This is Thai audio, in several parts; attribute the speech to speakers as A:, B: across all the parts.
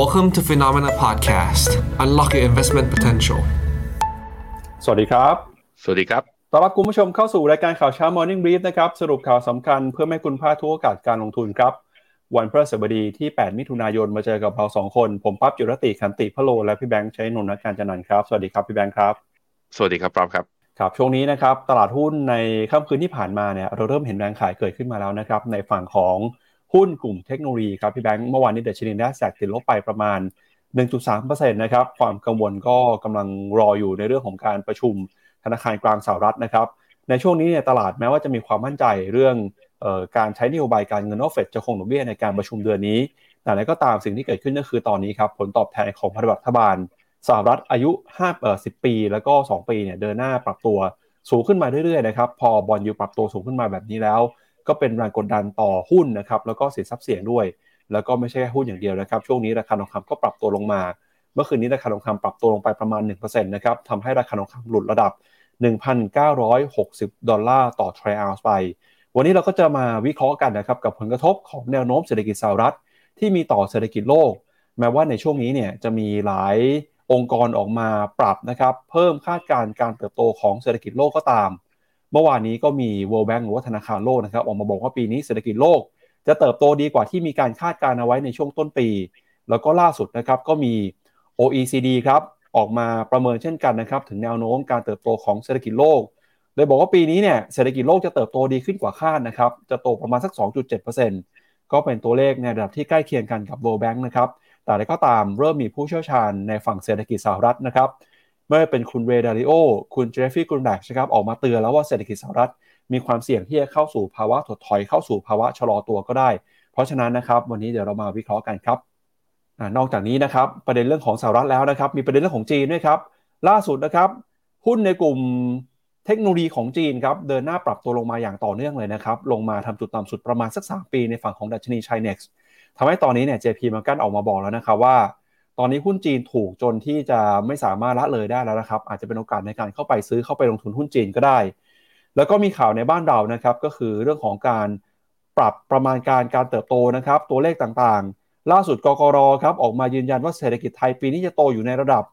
A: Welcome to Phenomena Podcast. Unlock your investment potential.
B: สวัสดีครับ
C: สวัสดีครับ
B: ต้อนรับคุณผู้ชมเข้าสู่รายการข่าวเช้า Morning Brief นะครับ สรุปข่าวสำคัญเพื่อให้คุณพลาดทุกโอกาสการลงทุนครับ วันพฤหัสบดีที่ 8 มิถุนายนมาเจอกับเราสองคน ผมปั๊บจุรติขันติพะโล และพี่แบงค์ใช้นนท์นักการจันนันท์ครับ สวัสดีครับพี่แบงค์ครับ
C: สวัสดีครับปรอบครับ
B: ครับช่วงนี้นะครับตลาดหุ้นในค่ำคืนที่ผ่านมาเนี่ยเราเริ่มเห็นแรงขายเกิดขึ้นมาแล้วนะครับในฝั่งของ หุ้นกลุ่มเทคโนโลยีครับพี่แบงค์เมื่อวานนี้เดชนีนัสแสกติดลบไปประมาณ 1.3%นะครับความกังวลก็กำลังรออยู่ในเรื่องของการประชุมธนาคารกลางสหรัฐนะครับในช่วงนี้เนี่ยตลาดแม้ว่าจะมีความมั่นใจเรื่องออการใช้นโยบายการเงินออฟเฟดจะคงดอกเบี้ยในการประชุมเดือนนี้แต่อะไรก็ตามสิ่งที่เกิดขึ้นก็คือตอนนี้ครับผลตอบแทนของพันธบัตรรัฐบาลสหรัฐอายุ5เอ่อ10 ปี แล้วก็ 2 ปีเนี่ยเดินหน้าปรับตัวสูงขึ้นมาเรื่อยๆนะครับพอบอลยูปรับตัวสูงขึ้นมาแบบนี้แล้ว ก็เป็นแรงกดดันต่อหุ้นนะครับแล้วก็สินทรัพย์เสี่ยงด้วย แล้วก็ไม่ใช่แค่หุ้นอย่างเดียวนะครับ ช่วงนี้ราคาทองคำก็ปรับตัวลงมา เมื่อคืนนี้ราคาทองคำปรับตัวลงไปประมาณ1%นะครับทำให้ราคาทองคำหลุดระดับ 1,960 ดอลลาร์ต่อทรัลล์ไป วันนี้เราก็จะมาวิเคราะห์กันนะครับกับผลกระทบของแนวโน้มเศรษฐกิจสหรัฐ ที่มีต่อเศรษฐกิจโลก แม้ว่าในช่วงนี้เนี่ยจะมีหลายองค์กรออกมาปรับนะครับเพิ่มคาดการณ์การเติบโตของเศรษฐกิจโลกก็ตาม เมื่อวานนี้ก็มี World Bank หรือว่าธนาคารโลกนะครับออกมาบอกว่าปีนี้เศรษฐกิจโลก จะเติบโตดีกว่าที่มีการคาดการณ์เอาไว้ในช่วงต้นปี แล้วก็ล่าสุดนะครับก็มี OECD ครับออกมาประเมินเช่นกันนะครับถึงแนวโน้มการเติบโตของเศรษฐกิจโลกโดยบอกว่าปีนี้เนี่ยเศรษฐกิจโลกจะเติบโตดีขึ้นกว่าคาดนะครับจะโตประมาณสัก 2.7%ก็เป็นตัวเลขในระดับที่ใกล้เคียงกันกับ World Bank นะครับแต่ก็ตามเริ่มมีผู้เชี่ยวชาญในฝั่งเศรษฐกิจสหรัฐนะครับ ไม่ว่าเป็นคุณเรดาริโอ คุณเจฟฟี่กุนแบกนะครับออกมาเตือนแล้วว่าเศรษฐกิจสหรัฐ มีความเสี่ยงที่จะเข้าสู่ภาวะถดถอยเข้าสู่ภาวะชะลอตัวก็ได้ เพราะฉะนั้นนะครับวันนี้เดี๋ยวเรามาวิเคราะห์กันครับอนอกจากนี้นะครับประเด็นเรื่องของสหรัฐแล้วนะครับมีประเด็นเรื่องของจีนด้วยครับล่าสุดนะครับหุ้นในกลุ่มเทคโนโลยีของจีนครับเดินหน้าปรับตัวลงมาอย่างต่อเนื่องเลยนะครับลงมาทำจุดต่ำสุดประมาณสัก 3 ปีในฝั่งของดัชนีไชเน็กซ์ทำให้ตอนนี้เนี่ย JP Morgan ออกมาบอกแล้วนะครับว่า ตอนนี้หุ้นจีนถูกจนที่จะไม่สามารถละเลยได้แล้วนะครับ อาจจะเป็นโอกาสในการเข้าไปซื้อเข้าไปลงทุนหุ้นจีนก็ได้ แล้วก็มีข่าวในบ้านเรานะครับก็คือเรื่องของการปรับประมาณการการเติบโตนะครับ ตัวเลขต่างๆ ล่าสุดกกรครับออกมายืนยันว่าเศรษฐกิจไทยปีนี้จะโตอยู่ในระดับ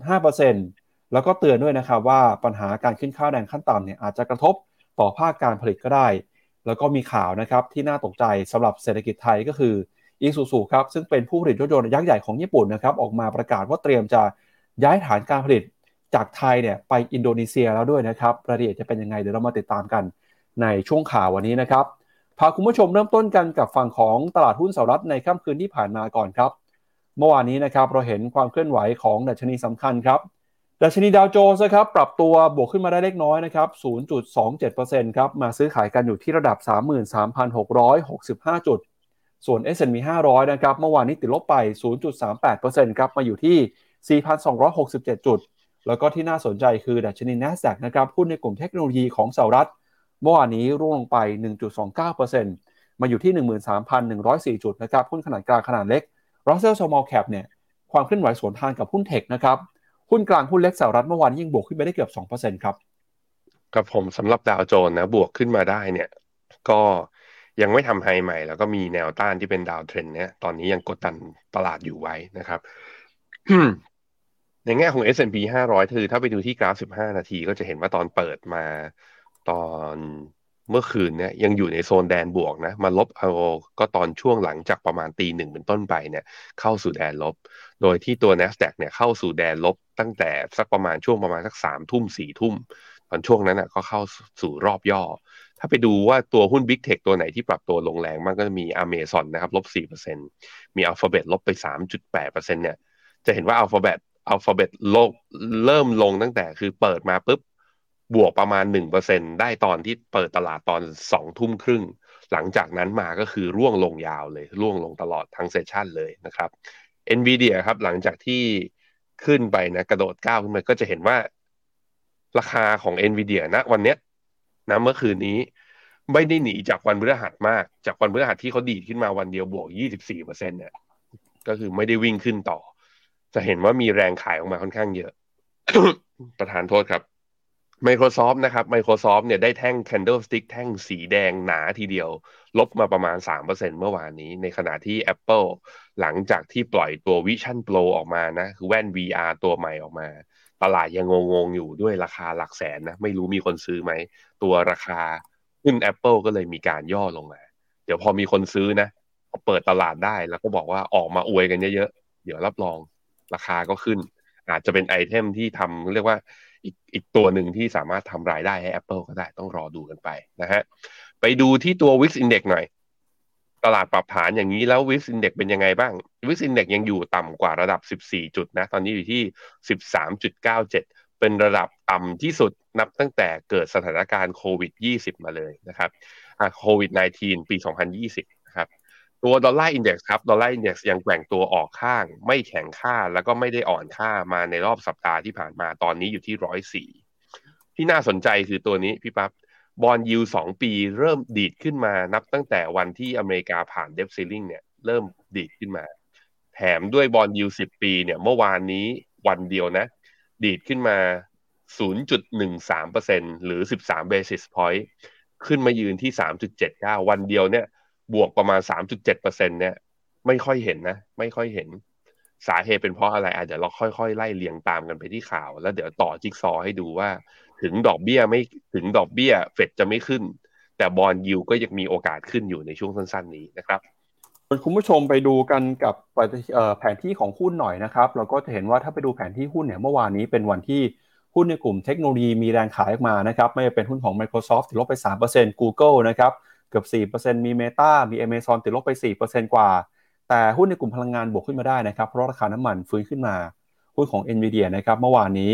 B: 3-3.5%แล้วก็เตือนด้วยนะครับว่าปัญหาการขึ้นค่าแรงขั้นต่ำเนี่ยอาจจะกระทบต่อภาคการผลิตก็ได้ แล้วก็มีข่าวนะครับที่น่าตกใจสำหรับเศรษฐกิจไทยก็คือ อีซูซูครับซึ่งเป็นผู้ผลิตรถยนต์ยักษ์ใหญ่ของญี่ปุ่นนะครับออกมาประกาศว่าเตรียมจะย้ายฐานการผลิตจากไทยเนี่ยไปอินโดนีเซียแล้วด้วยนะครับรายละเอียดจะเป็นยังไงเดี๋ยวเรามาติดตามกันในช่วงข่าววันนี้นะครับพาคุณผู้ชมเริ่มต้นกันกับฝั่งของตลาดหุ้นสหรัฐในค่ำคืนที่ผ่านมาก่อนครับ เมื่อวานนี้นะครับเราเห็นความเคลื่อนไหวของดัชนีสำคัญครับดัชนีดาวโจนส์ครับปรับตัวบวกขึ้นมาได้เล็กน้อยนะครับ 0.27%ครับมาซื้อขายกันอยู่ที่ระดับ 33,665 จุด ส่วน S&P 500 นะครับ เมื่อวานนี้ติดลบไป 0.38%ครับ มาอยู่ที่ 4,267 จุด แล้วก็ที่น่าสนใจคือดัชนี NASDAQ นะครับหุ้นในกลุ่มเทคโนโลยีของสหรัฐ เมื่อวานนี้ร่วงลงไป 1.29%มาอยู่ที่ 13,104 จุดนะครับ หุ้นขนาดกลางขนาดเล็ก Russell Small Cap เนี่ย ความเคลื่อนไหวสวนทางกับหุ้นเทคนะครับ หุ้นกลางหุ้นเล็กสหรัฐเมื่อวานยิ่งบวกขึ้นไปได้เกือบ 2%ครับ
C: กับผมสำหรับดาวโจนนะ บวกขึ้นมาได้เนี่ย ก็ ยังไม่ทำไฮใหม่ แล้วก็มีแนวต้านที่เป็นดาวเทรนเนี่ยตอนนี้ยังกดดันตลาดอยู่ไว้นะครับในแง่ของ S&P 500คือถ้าไปดูที่กราฟ 15 นาทีก็จะเห็นว่าตอนเปิดมาตอนเมื่อคืนเนี่ยยังอยู่ในโซนแดนบวกนะมาลบเอาก็ตอนช่วงหลังจากประมาณตีหนึ่งเป็นต้นไปเนี่ยเข้าสู่แดนลบ โดยที่ตัว NASDAQ เนี่ยเข้าสู่แดนลบตั้งแต่สักประมาณช่วงประมาณสักสามทุ่มสี่ทุ่ม ตอนช่วงนั้นอะก็เข้าสู่รอบย่อถ้าไปดูว่าตัวหุ้น Big Tech ตัวไหนที่ปรับตัวลงแรงมากก็จะมี Amazon นะครับลบสี่เปอร์เซ็นมี Alphabet ลบไปสามจุดแปดเปอร์เซ็นเนี่ยจะเห็นว่า Alphabet Alphabet ลงเริ่มลงตั้งแต่คือเปิดมาปุ๊บบวกประมาณ 1%ได้ตอนที่เปิดตลาดตอน 2 ทุ่มครึ่ง หลังจากนั้นมาก็คือร่วงลงยาวเลย ร่วงลงตลอดทั้งเซสชันเลยนะครับ NVIDIA ครับหลังจากที่ขึ้นไปนะกระโดดก้าวขึ้นไปก็จะเห็นว่าราคาของ NVIDIA นะวันเนี้ยนะเมื่อคืนนี้ ไม่ได้หนีจากวันพฤหัสมาก จากวันพฤหัสที่เขาดีดขึ้นมาวันเดียวบวก 24%เนี่ย ก็คือไม่ได้วิ่งขึ้นต่อ จะเห็นว่ามีแรงขายออกมาค่อนข้างเยอะ ประธานโทษครับ Microsoft นะครับ Microsoft เนี่ยได้แท่ง candlestick แท่งสีแดงหนาทีเดียว ลบมาประมาณ 3%เมื่อวานนี้ ในขณะที่ Apple หลังจากที่ปล่อยตัว Vision Pro ออกมานะ คือแว่น VR ตัวใหม่ออกมา ตลาดยังงงๆอยู่ด้วยราคาหลักแสนนะ ไม่รู้มีคนซื้อไหม ตัวราคา ขึ้น Apple ก็เลยมีการย่อลงมา เดี๋ยวพอมีคนซื้อนะพอเปิดตลาดได้แล้วก็บอกว่าออกมาอวยกันเยอะๆ เดี๋ยวรับรองราคาก็ขึ้น อาจจะเป็นไอเทมที่ทำเรียกว่าอีกอีกตัวหนึ่งที่สามารถทำรายได้ให้ Apple ก็ได้ต้องรอดูกันไปนะฮะไปดูที่ตัว Wix Index หน่อย ตลาดปรับฐานอย่างนี้แล้ว Wix Index เป็นยังไงบ้าง Wix Index ยังอยู่ต่ำกว่าระดับ 14 จุดนะ ตอนนี้อยู่ที่ 13.97 เป็นระดับต่ำที่สุดนับตั้งแต่เกิดสถานการณ์โควิด 20 มาเลยนะครับโควิด -19 ปี 2020 นะครับ ตัว dollar index ครับ dollar index ยังแกว่งตัวออกข้าง ไม่แข็งค่าแล้วก็ไม่ได้อ่อนค่ามาในรอบสัปดาห์ที่ผ่านมาตอนนี้อยู่ที่ร้อยสี่ที่น่าสนใจคือตัวนี้พี่ปั๊บ bond yield สองปีเริ่มดีดขึ้นมานับตั้งแต่วันที่อเมริกาผ่าน debt ceiling เนี่ยเริ่มดีดขึ้นมา แถมด้วย bond yield สิบปีเนี่ยเมื่อวานนี้วันเดียวนะ ดีดขึ้นมา 0.13%หรือ 13 basis point ขึ้นมายืนที่ 3.79 วันเดียวเนี่ย บวกประมาณ 3.7%เนี่ย ไม่ค่อยเห็นนะ ไม่ค่อยเห็น สาเหตุเป็นเพราะอะไรอาจจะเราค่อยๆ ไล่เรียงตามกันไปที่ข่าว แล้วเดี๋ยวต่อจิ๊กซอให้ดูว่า ถึงดอกเบี้ยไม่ถึงดอกเบี้ยเฟดจะไม่ขึ้น แต่บอลยูก็ยังมีโอกาสขึ้นอยู่ในช่วงสั้นๆนี้นะครับ
B: คุณผู้ชมไปดูกันกับแผนที่ของหุ้นหน่อยนะครับ เราก็จะเห็นว่าถ้าไปดูแผนที่หุ้นเนี่ยเมื่อวานนี้เป็นวันที่หุ้นในกลุ่มเทคโนโลยีมีแรงขายออกมานะครับ ไม่ว่าเป็นหุ้นของ Microsoft ติดลบไป 3% Google นะครับ เกือบ 4%มี Meta มี Amazon ติดลบไป 4%กว่า แต่หุ้นในกลุ่มพลังงานบวกขึ้นมาได้นะครับ เพราะราคาน้ำมันฟื้นขึ้นมา หุ้นของ NVIDIA นะครับเมื่อวานนี้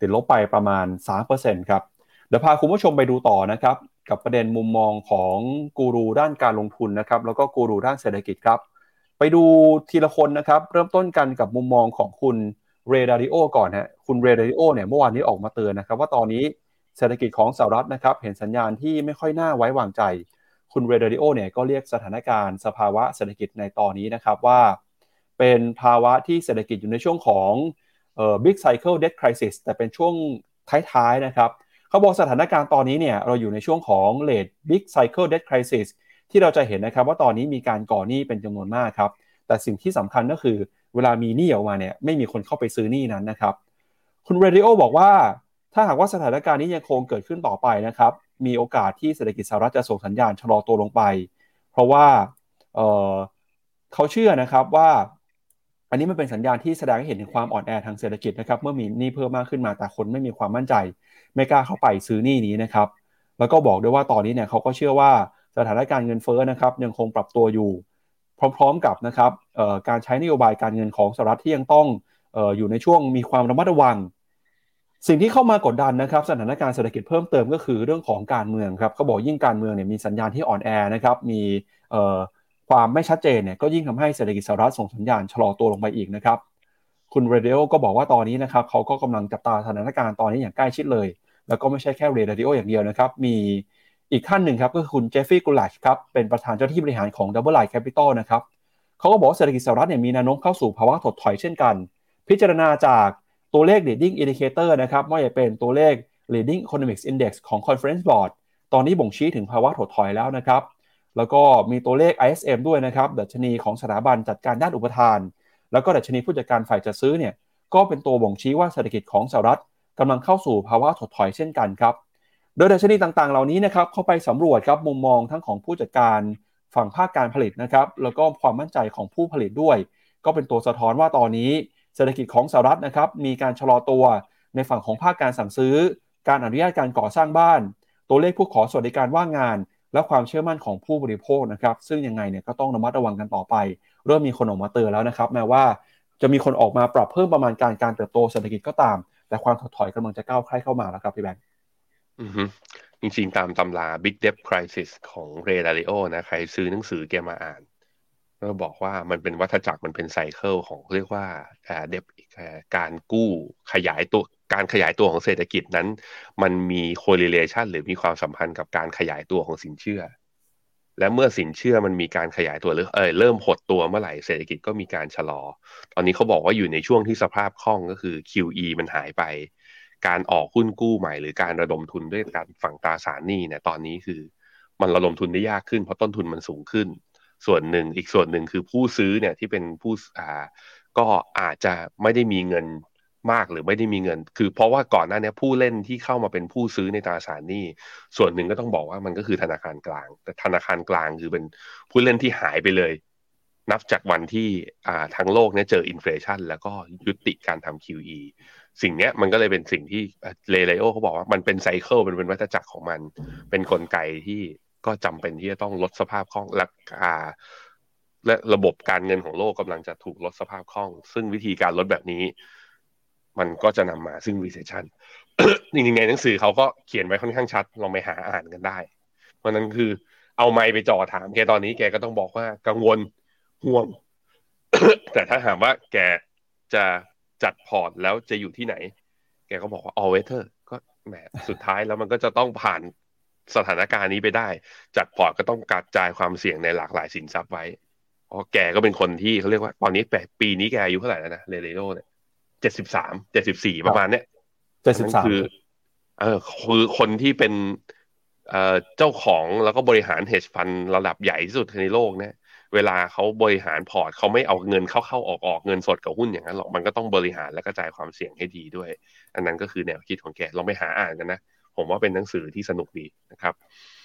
B: ติดลบไปประมาณ 3%ครับ เดี๋ยวพาคุณผู้ชมไปดูต่อนะครับ กับประเด็นมุมมองของกูรูด้านการลงทุนนะครับแล้วก็กูรูด้านเศรษฐกิจครับ ไปดูทีละคนนะครับ เริ่มต้นกันกับมุมมองของคุณRay Dalio ก่อนฮะคุณ Ray Dalio เนี่ยเมื่อวานนี้ออกมาเตือนนะครับ ว่าตอนนี้เศรษฐกิจของสหรัฐนะครับ เห็นสัญญาณที่ไม่ค่อยน่าไว้วางใจ คุณ Ray Dalio เนี่ยก็เรียกสถานการณ์สภาวะเศรษฐกิจในตอนนี้นะครับว่า เป็นภาวะที่เศรษฐกิจอยู่ในช่วงของเอ่อ big cycle debt crisis แต่เป็นช่วงท้ายๆนะครับ เขาบอกสถานการณ์ตอนนี้เนี่ยเราอยู่ในช่วงของ late big cycle debt crisis ที่เราจะเห็นนะครับว่าตอนนี้มีการก่อหนี้เป็นจำนวนมากครับ แต่สิ่งที่สำคัญก็คือเวลามีหนี้ออกมาเนี่ยไม่มีคนเข้าไปซื้อหนี้นั้นนะครับ คุณเรดิโอบอกว่า ถ้าหากว่าสถานการณ์นี้ยังคงเกิดขึ้นต่อไปนะครับ มีโอกาสที่เศรษฐกิจสหรัฐจะส่งสัญญาณชะลอตัวลงไป เพราะว่าเเขาเชื่อนะครับว่า อันนี้มันเป็นสัญญาณที่แสดงให้เห็นถึงความอ่อนแอทางเศรษฐกิจนะครับ เมื่อมีหนี้เพิ่มมากขึ้นมาแต่คนไม่มีความมั่นใจ ไม่กล้าเข้าไปซื้อหนี้นี้นะครับ แล้วก็บอกด้วยว่าตอนนี้เนี่ยเขาก็เชื่อว่าสถานการณ์เงินเฟ้อนะครับยังคงปรับตัวอยู่ พร้อมๆกับนะครับการใช้นโยบายการเงินของสหรัฐที่ยังต้องออยู่ในช่วงมีความระมัดระวัง สิ่งที่เข้ามากดดันนะครับ สถานการณ์เศรษฐกิจเพิ่มเติมก็คือเรื่องของการเมืองครับเขาบอกยิ่งการเมืองเนี่ยมีสัญญาณที่อ่อนแอนะครับมีความไม่ชัดเจนเนี่ยก็ยิ่งทำให้เศรษฐกิจสหรัฐส่งสัญญาณชะลอตัวลงไปอีกนะครับ คุณเรเดียก็บอกว่าตอนนี้นะครับเขาก็กำลังจับตาสถานการณ์ตอนนี้อย่างใกล้ชิดเลย แล้วก็ไม่ใช่แค่เรดียออย่างเดียวนะครับ มีอีกท่านหนึ่งครับก็คือคุณเจฟฟี่กูลัชครับ เป็นประธานเจ้าหน้าที่บริหารของ Double Line Capital นะครับเขาก็บอกเศรษฐกิจสหรัฐเนี่ยมีแนวโน้มเข้าสู่ภาวะถดถอยเช่นกัน พิจารณาจากตัวเลข leading indicator นะครับไม่ว่าจะเป็นตัวเลข leading economics index ของ conference board ตอนนี้บ่งชี้ถึงภาวะถดถอยแล้วนะครับ แล้วก็มีตัวเลข ISM ด้วยนะครับดัชนีของสถาบันจัดการด้านอุปทาน แล้วก็ดัชนีผู้จัดการฝ่ายจัดซื้อเนี่ยก็เป็นตัวบ่งชี้ว่าเศรษฐกิจของสหรัฐ กำลังเข้าสู่ภาวะถดถอยเช่นกันครับ โดยดัชนีต่างๆ เหล่านี้นะครับเข้าไปสำรวจครับมุมมองทั้งของผู้จัดการฝั่งภาคการผลิตนะครับแล้วก็ความมั่นใจของผู้ผลิตด้วย ก็เป็นตัวสะท้อนว่าตอนนี้ เศรษฐกิจของสหรัฐนะครับมีการชะลอตัวในฝั่งของภาคการสั่งซื้อ การอนุญาตการก่อสร้างบ้าน ตัวเลขผู้ขอสวัสดิการว่างงาน และความเชื่อมั่นของผู้บริโภคนะครับซึ่งยังไงเนี่ยก็ต้องระมัดระวังกันต่อไป เริ่มมีคนออกมาเตือนแล้วนะครับแม้ว่าจะมีคนออกมาปรับเพิ่มประมาณการการเติบโตเศรษฐกิจก็ตาม แต่ความถดถอยกำลังจะก้าวใกล้เข้ามาแล้วครับพี่แบงค์
C: จริงๆ ตามตำรา Big Debt Crisis ของเรดาริโอนะ ใครซื้อหนังสือแกมาอ่านก็บอกว่ามันเป็นวัฏจักรมันเป็นไซเคิลของเรียกว่าเดบการกู้ขยายตัวการขยายตัวของเศรษฐกิจนั้น มันมี correlation หรือมีความสัมพันธ์กับการขยายตัวของสินเชื่อ และเมื่อสินเชื่อมันมีการขยายตัวหรือเออเริ่มหดตัวเมื่อไหร่เศรษฐกิจก็มีการชะลอ ตอนนี้เขาบอกว่าอยู่ในช่วงที่สภาพคล่องก็คือ QE มันหายไป การออกหุ้นกู้ใหม่ หรือการระดมทุนด้วยการฝั่งตราสารหนี้เนี่ยตอนนี้คือ มันระดมทุนได้ยากขึ้นเพราะต้นทุนมันสูงขึ้น ส่วนหนึ่งอีกส่วนหนึ่งคือผู้ซื้อเนี่ยที่เป็นผู้อ่าก็อาจจะไม่ได้มีเงิน มากหรือไม่ได้มีเงิน คือเพราะว่าก่อนหน้านี้ผู้เล่นที่เข้ามาเป็นผู้ซื้อในตราสารหนี้ ส่วนหนึ่งก็ต้องบอกว่ามันก็คือธนาคารกลาง แต่ธนาคารกลางคือเป็นผู้เล่นที่หายไปเลย นับจากวันที่ทั้งโลกเนี่ยเจออินฟลชันแล้วก็ยุติการทำ QE สิ่งนี้มันก็เลยเป็นสิ่งที่เลเลโอเขาบอกว่ามันเป็นไซเคิลมันเป็นวัฏจักรของมัน เป็นนกลไกที่ก็จำเป็นที่จะต้องลดสภาพคล่องราคาและระบบการเงินของโลกกำลังจะถูกลดสภาพคล่อง ซึ่งวิธีการลดแบบนี้ มันก็จะนำมาซึ่ง recession จริงๆในหนังสือเขาก็เขียนไว้ค่อนข้างชัดลองไปหาอ่านกันได้ เพราะนั้นคือเอาไมค์ไปจ่อถามแกตอนนี้แกก็ต้องบอกว่ากังวลห่วง แต่ถ้าถามว่าแกจะจัดพอร์ตแล้วจะอยู่ที่ไหน แกก็บอกว่า all weather ก็แหมสุดท้ายแล้วมันก็จะต้องผ่านสถานการณ์นี้ไปได้ จัดพอร์ตก็ต้องกระจายความเสี่ยงในหลากหลายสินทรัพย์ไว้เพราะแกก็เป็นคนที่เขาเรียกว่า ตอนนี้แปปีนี้แกอายุเท่าไหร่แล้วนะเรเลโรเนี่ย เจ็ดสิบสามเจ็ดสิบสี่ประมาณเนี้ย
B: เจ็ดสิบสาม
C: คือเออคือคนที่เป็นเอ่อเจ้าของแล้วก็บริหารเฮดฟันระดับใหญ่ที่สุดในโลกเนี่ยเวลาเขาบริหารพอร์ตเขาไม่เอาเงินเข้าเข้าออกออกเงินสดกับหุ้นอย่างนั้นหรอกมันก็ต้องบริหารและกระจายความเสี่ยงให้ดีด้วย อันนั้นก็คือแนวคิดของแกลองไปหาอ่านกันนะ ผมว่าเป็นหนังสือที่สนุกดีนะครับ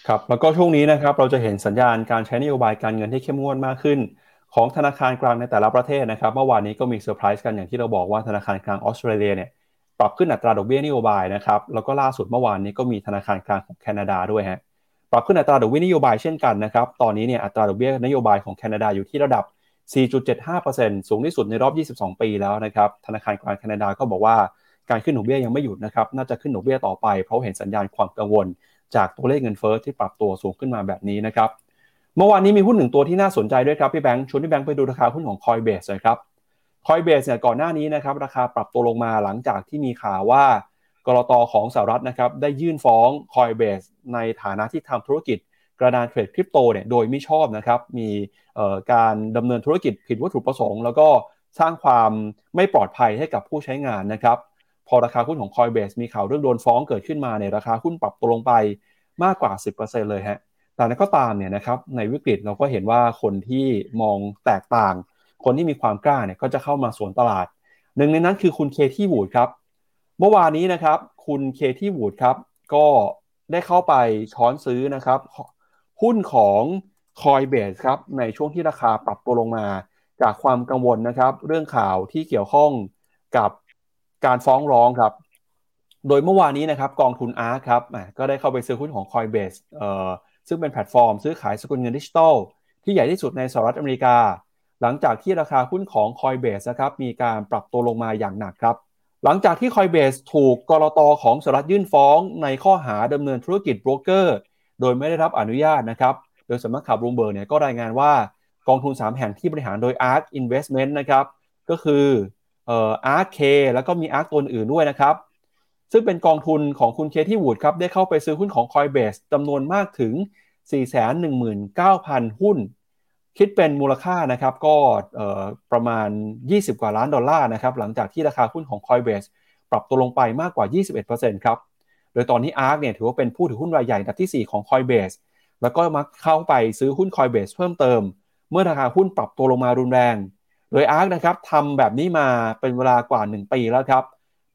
B: ครับ แล้วก็ช่วงนี้นะครับเราจะเห็นสัญญาณการใช้นโยบายการเงินที่เข้มงวดมากขึ้น ของธนาคารกลางในแต่ละประเทศนะครับเมื่อวานนี้ก็มีเซอร์ไพรส์กันอย่างที่เราบอกว่าธนาคารกลางออสเตรเลียเนี่ยปรับขึ้นอัตราดอกเบี้ยนโยบายนะครับแล้วก็ล่าสุดเมื่อวานนี้ก็มีธนาคารกลางของแคนาดาด้วยฮะปรับขึ้นอัตราดอกเบี้ยนโยบายเช่นกันนะครับตอนนี้เนี่ยอัตราดอกเบี้ยนโยบายของแคนาดาอยู่ที่ระดับ 4.75%สูงที่สุดในรอบ 22 ปีแล้วนะครับธนาคารกลางแคนาดาก็บอกว่าการขึ้นดอกเบี้ยยังไม่หยุดนะครับน่าจะขึ้นดอกเบี้ยต่อไปเพราะเห็นสัญญาณความกังวล จากตัวเลขเงินเฟ้อที่ปรับตัวสูงขึ้นมาแบบนี้นะครับ เมื่อวานนี้มีหุ้นหนึ่งตัวที่น่าสนใจด้วยครับพี่แบงค์ชวนพี่แบงค์ไปดูราคาหุ้นของ Coinbase หน่อยครับ Coinbase เนี่ยก่อนหน้านี้นะครับราคาปรับตัวลงมาหลังจากที่มีข่าวว่ากรตของสหรัฐนะครับได้ยื่นฟ้อง Coinbase ในฐานะที่ทำธุรกิจกระดานเทรดคริปโตเนี่ยโดยไม่ชอบนะครับมีการดำเนินธุรกิจผิดวัตถุประสงค์ แล้วก็สร้างความไม่ปลอดภัยให้กับผู้ใช้งานนะครับพอราคาหุ้นของ Coinbase มีข่าวเรื่องโดนฟ้องเกิดขึ้นมาเนี่ยราคาหุ้นปรับตัวลงไปมากกว่า 10%เลยฮะ แต่นั้นก็ตามเนี่ยนะครับในวิกฤตเราก็เห็นว่าคนที่มองแตกต่าง คนที่มีความกล้าเนี่ยก็จะเข้ามาสวนตลาด หนึ่งในนั้นคือคุณเคที่วูดครับเมื่อวานนี้นะครับคุณเคที่วูดครับก็ได้เข้าไปช้อนซื้อนะครับหุ้นของ Coinbase ครับในช่วงที่ราคาปรับตัวลงมา จากความกังวลนะครับ เรื่องข่าวที่เกี่ยวข้องกับการฟ้องร้องครับ โดยเมื่อวานนี้นะครับกองทุน ARK ครับก็ได้เข้าไปซื้อหุ้นของ Coinbase เอ่อ ซึ่งเป็นแพลตฟอร์มซื้อขายสกุลเงินดิจิทัลที่ใหญ่ที่สุดในสหรัฐอเมริกา หลังจากที่ราคาหุ้นของ Coinbase นะครับมีการปรับตัวลงมาอย่างหนักครับ หลังจากที่ Coinbase ถูก ก.ล.ต. ของสหรัฐยื่นฟ้องในข้อหาดำเนินธุรกิจโบรกเกอร์โดยไม่ได้รับอนุญาตนะครับ โดยสำนักข่าวบลูเบิร์กเนี่ยก็รายงานว่ากองทุน 3 แห่งที่บริหารโดย ARK Investment นะครับก็คือเอ่อ ARK K แล้วก็มี ARK ตัวอื่นด้วยนะครับ ซึ่งเป็นกองทุนของคุณเคที่วูดครับได้เข้าไปซื้อหุ้นของ Coinbase จำนวนมากถึง 419,000 หุ้น คิดเป็นมูลค่านะครับก็ประมาณ 20 กว่าล้านดอลลาร์นะครับหลังจากที่ราคาหุ้นของ Coinbase ปรับตัวลงไปมากกว่า 21%ครับ โดยตอนนี้ ARK เนี่ยถือว่าเป็นผู้ถือหุ้นรายใหญ่อันดับที่ 4 ของ Coinbase แล้วก็มาเข้าไปซื้อหุ้น Coinbase เพิ่มเติม เมื่อราคาหุ้นปรับตัวลงมารุนแรง โดย ARK นะครับทำแบบนี้มาเป็นเวลากว่า 1 ปีแล้วครับ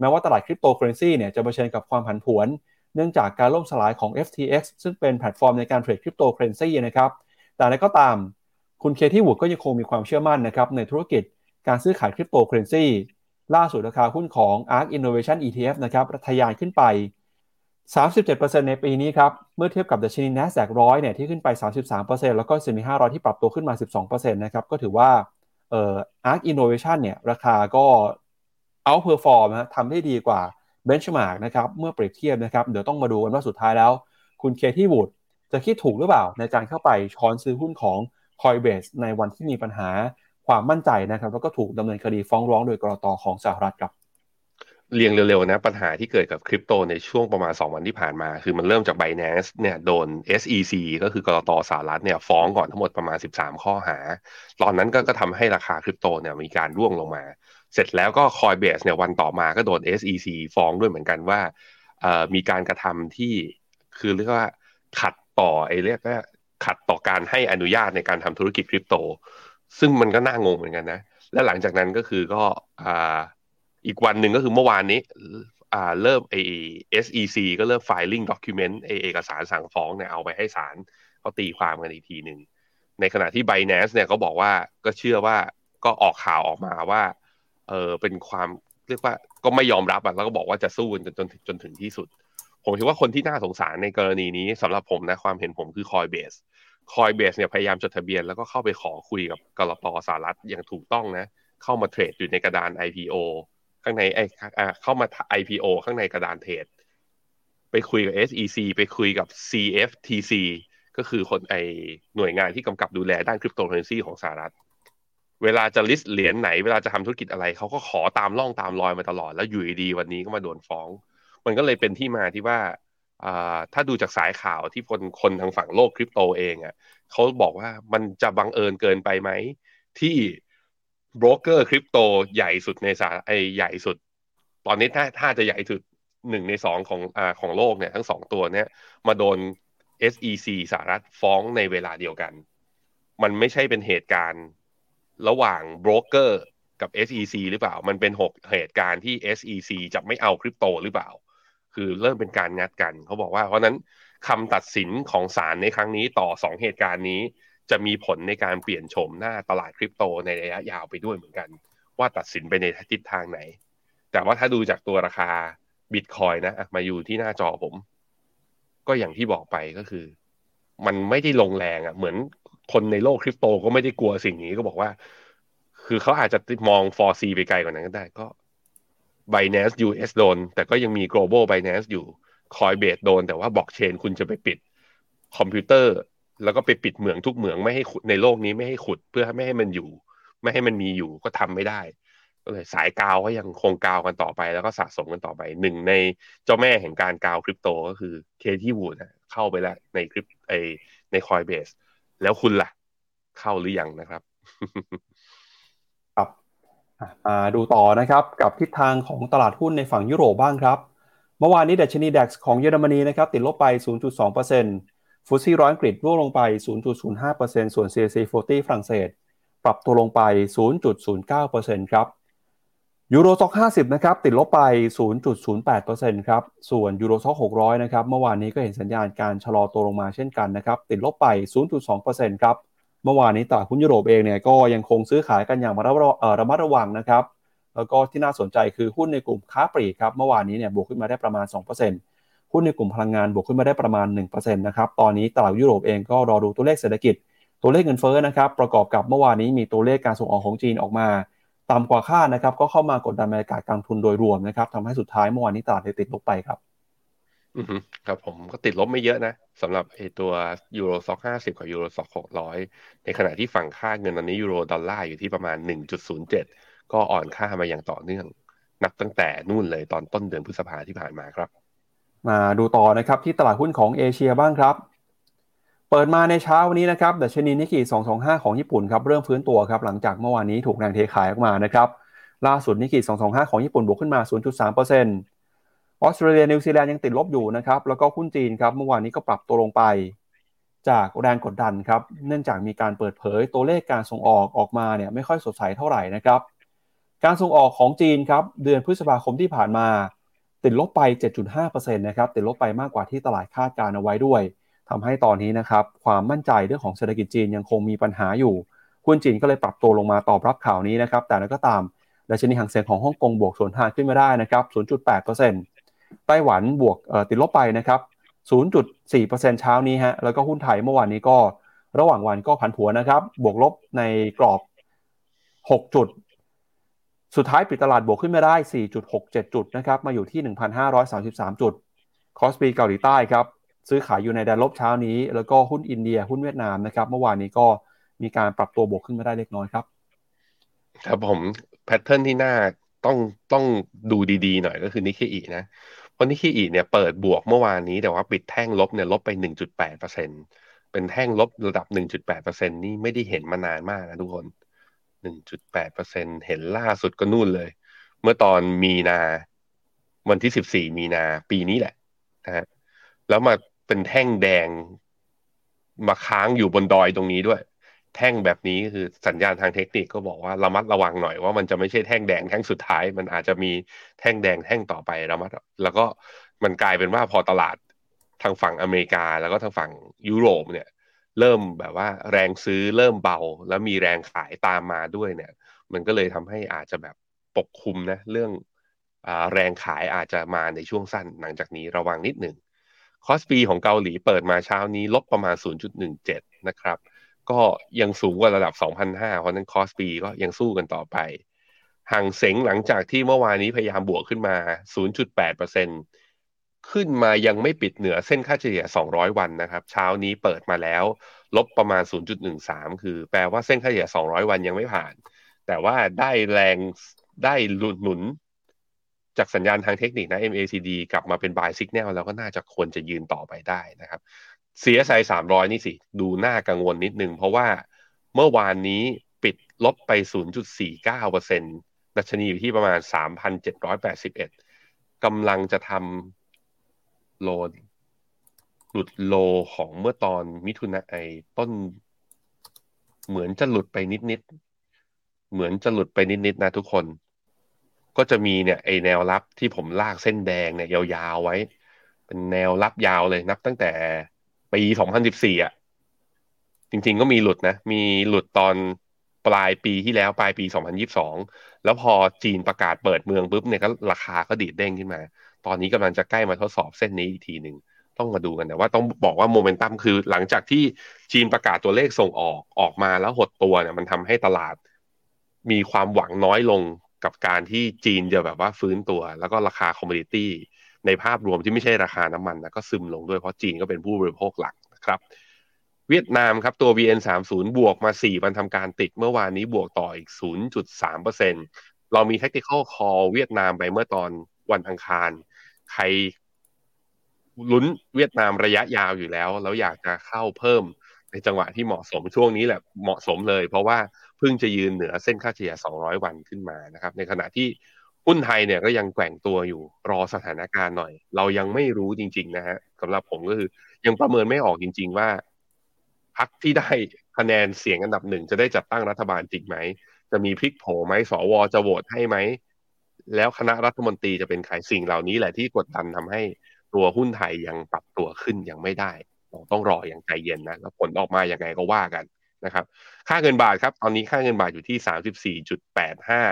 B: แม้ว่าตลาดคริปโตเคอเรนซีเนี่ยจะเผชิญกับความผันผวน เนื่องจากการล่มสลายของ FTX ซึ่งเป็นแพลตฟอร์มในการเทรดคริปโตเคอเรนซีนะครับ แต่อะไรก็ตาม คุณ Cathie Wood ก็ยังคงมีความเชื่อมั่นนะครับในธุรกิจการซื้อขายคริปโตเคอเรนซีล่าสุดราคาหุ้นของ ARK Innovation ETF นะครับทะยานขึ้นไป 37%ในปีนี้ครับ เมื่อเทียบกับดัชนี NASDAQ 100เนี่ยที่ขึ้นไป 33%แล้วก็ S&P 500 ที่ปรับตัวขึ้นมา 12%นะครับ ก็ถือว่าเอ่อ ARK Innovation เนี่ยราคาก็ outperform นะทำได้ดีกว่า benchmark นะครับเมื่อเปรียบเทียบนะครับเดี๋ยวต้องมาดูกันว่าสุดท้ายแล้ว คุณเคที่วูดจะคิดถูกหรือเปล่าในการเข้าไปช้อนซื้อหุ้นของ Coinbase ในวันที่มีปัญหาความมั่นใจนะครับ แล้วก็ถูกดำเนินคดีฟ้องร้องโดยกรตของสหรัฐครับ
C: เรียงเร็วๆนะปัญหาที่เกิดกับคริปโตในช่วงประมาณ 2 วันที่ผ่านมา คือมันเริ่มจาก Binance เนี่ยโดน SEC ก็คือกรตสหรัฐเนี่ยฟ้องก่อนทั้งหมดประมาณ 13 ข้อหา ตอนนั้นก็ก็ทำให้ราคาคริปโตเนี่ยมีการร่วงลงมา เสร็จแล้วก็ Coinbase เนี่ยวันต่อมาก็โดน SEC ฟ้องด้วยเหมือนกันว่ามีการกระทำที่คือเรียกว่าขัดต่อไอ้เรียกว่าขัดต่อการให้อนุญาตในการทำธุรกิจคริปโต ซึ่งมันก็น่างงเหมือนกันนะ และหลังจากนั้นก็คือก็อีกวันหนึ่งก็คือเมื่อวานนี้เริ่มไอ SEC ก็เริ่ม filing document ไอเอกสารสั่งฟ้องเนี่ยเอาไปให้ศาลเขาตีความกันอีกทีหนึ่งในขณะที่ Binance เนี่ยก็บอกว่าก็เชื่อว่าก็ออกข่าวออกมาว่า เออเป็นความเรียกว่าก็ไม่ยอมรับอะแล้วก็บอกว่าจะสู้จนจนจนถึงที่สุด ผมคิดว่าคนที่น่าสงสารในกรณีนี้สำหรับผมนะความเห็นผมคือ Coinbase Coinbase เนี่ยพยายามจดทะเบียนแล้วก็เข้าไปขอคุยกับกรตสหรัฐอย่างถูกต้องนะ เข้ามาเทรดอยู่ในกระดาน IPO ข้างในไอ้เข้ามา IPO ข้างในกระดานเทรดไปคุยกับ SEC ไปคุยกับ CFTC ก็คือคนไอหน่วยงานที่กำกับดูแลด้านคริปโตเคอเรนซีของสหรัฐ เวลาจะลิสต์เหรียญไหนเวลาจะทำธุรกิจอะไรเขาก็ขอตามล่องตามรอยมาตลอดแล้วอยู่ดีวันนี้ก็มาโดนฟ้อง มันก็เลยเป็นที่มาที่ว่าถ้าดูจากสายข่าวที่คนคนทางฝั่งโลกคริปโตเองอะเขาบอกว่ามันจะบังเอิญเกินไปไหม ที่บรกเกอร์คริปโตใหญ่สุดในสาไอใหญ่สุด ตอนนี้ถ้าถ้าจะใหญ่สุดหนึ่งในสองของอ่าของโลกเนี่ยทั้งสองตัวเนี้ยมาโดน SEC สหรัฐฟ้องในเวลาเดียวกัน มันไม่ใช่เป็นเหตุการณ์ ระหว่างบรกเกอร์กับ SEC หรือเปล่า มันเป็นหกเหตุการณ์ที่ SEC จะไม่เอาคริปโตหรือเปล่า คือเริ่มเป็นการงัดกัน เขาบอกว่า เพราะนั้นคำตัดสินของศาลในครั้งนี้ต่อสองเหตุการณ์นี้ จะมีผลในการเปลี่ยนโฉมหน้าตลาดคริปโตในระยะยาวไปด้วยเหมือนกัน ว่าตัดสินไปในทิศทางไหน แต่ว่าถ้าดูจากตัวราคาบิตคอยนะมาอยู่ที่หน้าจอผม ก็อย่างที่บอกไปก็คือ มันไม่ได้ลงแรงอะ่ะ เหมือน คนในโลกคริปโตก็ไม่ได้กลัวสิ่งนี้ก็บอกว่า คือเขาอาจจะมอง 4C ไปไกลกว่านั้นก็ได้ก็ Binance US โดน แต่ก็ยังมี global Binance อยู่ Coinbase โดน แต่ว่าบล็อกเชนคุณจะไปปิดคอมพิวเตอร์ แล้วก็ไปปิดเหมืองทุกเหมืองไม่ให้ในโลกนี้ไม่ให้ขุดเพื่อไม่ให้มันอยู่ ไม่ให้มันมีอยู่ก็ทำไม่ได้ก็เลยสายกาวก็ยังคงกาวกันต่อไป แล้วก็สะสมกันต่อไปหนึ่งในเจ้าแม่แห่งการกาวคริปโตก็คือ Cathie Wood เข้าไปแล้วในคริปไอใน Coinbase แล้วคุณล่ะ เข้าหรือยังนะครับ
B: ครับมาดูต่อนะครับกับทิศทางของตลาดหุ้นในฝั่งยุโรปบ้างครับ เมื่อวานนี้ดัชนี DAX ของเยอรมนีนะครับติดลบไป 0.2% FTSE ร้อยอังกฤษร่วงลงไป 0.05%ส่วน CAC 40 ฝรั่งเศส ปรับตัวลงไป 0.09%ครับ Euro Stoxx 50นะครับติดลบไป 0.08%ครับ ส่วน Euro Stoxx 600นะครับเมื่อวานนี้ก็เห็นสัญญาณการชะลอตัวลงมาเช่นกันนะครับ ติดลบไป 0.2%ครับ เมื่อวานนี้ตลาดหุ้นยุโรปเองเนี่ยก็ยังคงซื้อขายกันอย่างระมัดระวังนะครับ แล้วก็ที่น่าสนใจคือหุ้นในกลุ่มค้าปลีกครับเมื่อวานนี้เนี่ยบวกขึ้นมาได้ประมาณ 2%หุ้นในกลุ่มพลังงานบวกขึ้นมาได้ประมาณ 1%นะครับตอนนี้ตลาดยุโรปเองก็รอดูตัวเลขเศรษฐกิจ ตัวเลขเงินเฟ้อนะครับประกอบกับเมื่อวานนี้มีตัวเลขการส่งออกของจีนออกมา ต่ำกว่าคาดนะครับ ก็เข้ามากดดันบรรยากาศการทุนโดยรวมนะครับทำให้สุดท้ายเมื่อวานนี้ตลาดติดลบไปครับ
C: อือครับผมก็ติดลบไม่เยอะนะสำหรับไอตัว Euro Stoxx ห้าสิบกับ Euro Stoxx หกร้อยในขณะที่ฝั่งค่าเงินตอนนี้ยูโรดอลลาร์อยู่ที่ประมาณหนึ่งจุดศูนย์เจ็ดก็อ่อนค่ามาอย่างต่อเนื่อง นับตั้งแต่นู่นเลยตอนต้นเดือนพฤษภาที่ผ่านมาครับ
B: มาดูต่อนะครับที่ตลาดหุ้นของเอเชียบ้างครับ เปิดมาในเช้าวันนี้นะครับดัชนีนิกเคอิ225 ของญี่ปุ่นครับเริ่มฟื้นตัวครับหลังจากเมื่อวานนี้ถูกแรงเทขายออกมานะครับล่าสุดนิกเคอิ225 ของญี่ปุ่นบวกขึ้นมา 0.3%ออสเตรเลียนิวซีแลนด์ยังติดลบอยู่นะครับแล้วก็หุ้นจีนครับเมื่อวานนี้ก็ปรับตัวลงไป จากแรงกดดันครับเนื่องจากมีการเปิดเผยตัวเลขการส่งออกออกมาเนี่ยไม่ค่อยสดใสเท่าไหร่นะครับการส่งออกของจีนครับเดือนพฤษภาคมที่ผ่านมา ติดลบไป 7.5%นะครับติดลบไปมากกว่าที่ตลาดคาดการเอาไว้ด้วย ทำให้ตอนนี้นะครับความมั่นใจเรื่องของเศรษฐกิจจีนยังคงมีปัญหาอยู่หุ้นจีนก็เลยปรับตัวลงมาตอบรับข่าวนี้นะครับ แต่แล้วก็ตามดัชนีหังเสียงของฮ่องกงบวกส่วนทางขึ้นมาได้นะครับ 0.8%ไต้หวันบวกติดลบไปนะครับ 0.4%เช้านี้ฮะ แล้วก็หุ้นไทยเมื่อวานนี้ก็ระหว่างวันก็ผันผวนนะครับ บวกลบในกรอบ 6 จุด สุดท้ายปิดตลาดบวกขึ้นมาได้ 4.67 จุดนะครับ มาอยู่ที่ 1,533 จุด คอสปีเกาหลีใต้ครับ ซื้อขายอยู่ในแดนลบเช้านี้ แล้วก็หุ้นอินเดีย หุ้นเวียดนามนะครับ เมื่อวานนี้ก็มีการปรับตัวบวกขึ้นมาได้เล็กน้อยครับ
C: ครับผม pattern ที่น่าต้องต้องดูดีๆหน่อยก็คือนิกเคอินะ เพราะนิกเคอิเนี่ยเปิดบวกเมื่อวานนี้แต่ว่าปิดแท่งลบเนี่ยลบไป 1.8เปอร์เซ็นต์เป็นแท่งลบระดับ 1.8เปอร์เซ็นต์นี่ไม่ได้เห็นมานานมากนะทุกคน 1.8เปอร์เซ็นต์เห็นล่าสุดก็นู่นเลย เมื่อตอนมีนาวันที่ 14 มีนาปีนี้แหละนะฮะแล้วมา เป็นแท่งแดง มาค้างอยู่บนดอยตรงนี้ด้วย แท่งแบบนี้คือสัญญาณทางเทคนิคก็บอกว่าระมัดระวังหน่อยว่ามันจะไม่ใช่แท่งแดงแท่งสุดท้าย มันอาจจะมีแท่งแดงแท่งต่อไประมัดแล้วก็มันกลายเป็นว่าพอตลาดทางฝั่งอเมริกาแล้วก็ทางฝั่งยุโรปเนี่ย เริ่มแบบว่าแรงซื้อเริ่มเบา แล้วมีแรงขายตามมาด้วยเนี่ย มันก็เลยทำให้อาจจะแบบปกคุมนะ เรื่องอแรงขายอาจจะมาในช่วงสั้นหลังจากนี้ระวังนิดหนึ่ง คอสปีของเกาหลีเปิดมาเช้านี้ลบประมาณ 0.17 นะครับ ก็ยังสูงกว่าระดับ 2,500 เพราะนั้นคอสปีก็ยังสู้กันต่อไปฮั่งเส็งหลังจากที่เมื่อวานนี้พยายามบวกขึ้นมา 0.8%ขึ้นมายังไม่ปิดเหนือเส้นค่าเฉลี่ย 200 วันนะครับ เช้านี้เปิดมาแล้ว ลบประมาณ 0.13 คือแปลว่าเส้นค่าเฉลี่ย 200 วันยังไม่ผ่าน แต่ว่าได้แรงได้หลุดหนุน จากสัญญาณทางเทคนิคนะ MACD กลับมาเป็น buy signal แล้วก็น่าจะควรจะยืนต่อไปได้นะครับ CSI 300 นี่สิ ดูน่ากังวลนิดนึง เพราะว่าเมื่อวานนี้ปิดลบไป 0.49%ดัชนีอยู่ที่ประมาณ 3,781กำลังจะทำโลหลุดโลของเมื่อตอนมิถุนาไอต้น เหมือนจะหลุดไปนิดๆเหมือนจะหลุดไปนิดๆนะทุกคน ก็จะมีเนี่ยไอแนวรับที่ผมลากเส้นแดงเนี่ยยาวๆไว้ เป็นแนวรับยาวเลยนับตั้งแต่ปี2014อะ จริงๆก็มีหลุดนะ มีหลุดตอนปลายปีที่แล้วปลายปี2022แล้วพอจีนประกาศเปิดเมืองปุ๊บเนี่ยก็ราคาก็ดีดเด้งขึ้นมา ตอนนี้กำลังจะใกล้มาทดสอบเส้นนี้อีกทีหนึ่งต้องมาดูกันแต่ว่าต้องบอกว่าโมเมนตัมคือหลังจากที่จีนประกาศตัวเลขส่งออกออกมาแล้วหดตัวเนี่ยมันทำให้ตลาด มีความหวังน้อยลงกับการที่จีนจะแบบว่าฟื้นตัว แล้วก็ราคาคอมมดิตี้ในภาพรวมที่ไม่ใช่ราคาน้ำมันนะก็ซึมลงด้วยเพราะจีนก็เป็นผู้บริโภคหลักนะครับ เวียดนามครับตัว VN30 บวกมา 4 วันทำการติดเมื่อวานนี้บวกต่ออีก 0.3%เรามี tactical call เวียดนามไปเมื่อตอนวันอังคาร ใครลุ้นเวียดนามระยะยาวอยู่แล้ว แล้วอยากจะเข้าเพิ่มในจังหวะที่เหมาะสมช่วงนี้แหละเหมาะสมเลย เพราะว่า พิ่งจะยืนเหนือเส้นค่าเฉลี่ย 200 วันขึ้นมานะครับ ในขณะที่หุ้นไทยเนี่ยก็ยังแกว่งตัวอยู่รอสถานการณ์หน่อย เรายังไม่รู้จริง ๆ นะฮะสำหรับผมก็คือยังประเมินไม่ออกจริง ๆ ว่าพักที่ได้คะแนนเสียงอันดับหนึ่งจะได้จัดตั้งรัฐบาลจริงไหม จะมีพลิกโผไหมสวจะโหวตให้ไหม แล้วคณะรัฐมนตรีจะเป็นใครสิ่งเหล่านี้แหละที่กดดันทำให้ตัวหุ้นไทยยังปรับตัวขึ้นยังไม่ได้ ต้องรออย่างใจเย็นนะ แล้วผลออกมาอย่างไงก็ว่ากัน นะครับค่าเงินบาทครับตอนนี้ค่าเงินบาทอยู่ที่สามสิบสี่จุดแปดห้า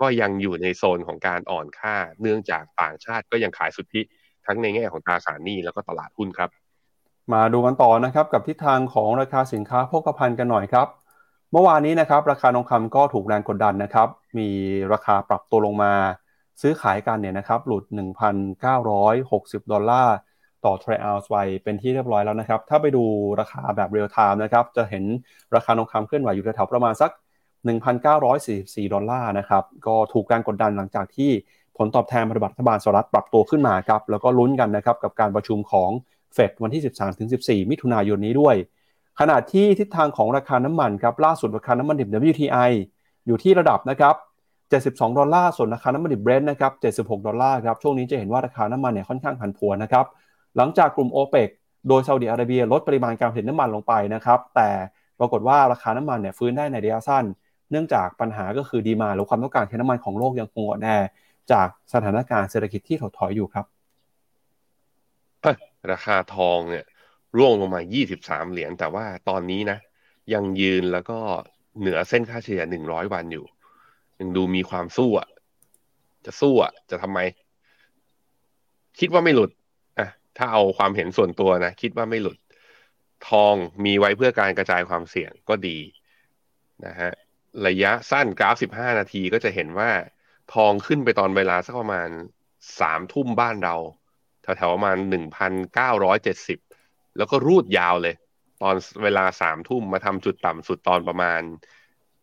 C: ก็ยังอยู่ในโซนของการอ่อนค่า เนื่องจากต่างชาติก็ยังขายสุทธิทั้งในแง่ของตราสารหนี้แล้วก็ตลาดหุ้นครับ
B: มาดูกันต่อนะครับกับทิศทางของราคาสินค้าโภคภัณฑ์กันหน่อยครับ เมื่อวานนี้นะครับราคาทองคำก็ถูกแรงกดดันนะครับมีราคาปรับตัวลงมา ซื้อขายกันเนี่ยนะครับหลุด 1,960 ดอลลาร์ ต่อ t r i อ l ไว้เป็นที่เรียบร้อยแล้วนะครับ ถ้าไปดูราคาแบบเรียลไทม์นะครับ จะเห็นราคาทองคำเคลื่อนไหวอยู่แถวๆประมาณสัก 1,944 ดอลลาร์นะครับ ก็ถูกการกดดันหลังจากที่ผลตอบแทนพันธบัตรรัฐบาลสหรัฐปรับตัวขึ้นมาครับ แล้วก็ลุ้นกันนะครับกับการประชุมของเฟดวันที่ 13-14 มิถุนายนนี้ด้วย ขณะที่ทิศทางของราคาน้ำมันครับ ล่าสุดราคาน้ำมันดิบ WTI อยู่ที่ระดับนะครับ72 ดอลลาร์ ส่วนราคาน้ำมันดิบเบรนท์นะครับ76 ดอลลาร์ครับ ช่วงนี้จะเห็นว่าราคาน้ำมันเนี่ยค่อนข้างผันผวนนะครับ หลังจากกลุ่มโอเปกโดยซาอุดิอาระเบียลดปริมาณการผลิตน้ำมันลงไปนะครับแต่ปรากฏว่าราคาน้ำมันเนี่ยฟื้นได้ในระยะสั้น เนื่องจากปัญหาก็คือ demand หรือความต้องการใช้น้ำมันของโลกยังคงอ่อนแอจากสถานการณ์เศรษฐกิจที่ถดถอยอยู่ครับ
C: ราคาทองเนี่ยร่วงลงมา 23 เหรียญ แต่ว่าตอนนี้นะ ยังยืนแล้วก็เหนือเส้นค่าเฉลี่ย 100 วันอยู่ ยังดูมีความสู้อะ จะสู้อะ จะทำไม คิดว่าไม่หลุด ถ้าเอาความเห็นส่วนตัวนะ คิดว่าไม่หลุด ทองมีไว้เพื่อการกระจายความเสี่ยงก็ดีนะฮะระยะสั้นกราฟ 15 นาทีก็จะเห็นว่า ทองขึ้นไปตอนเวลาสักประมาณ 3 ทุ่มบ้านเรา แถวๆประมาณ 1,970 แล้วก็รูดยาวเลย ตอนเวลา 3 ทุ่มมาทำจุดต่ำสุดตอนประมาณ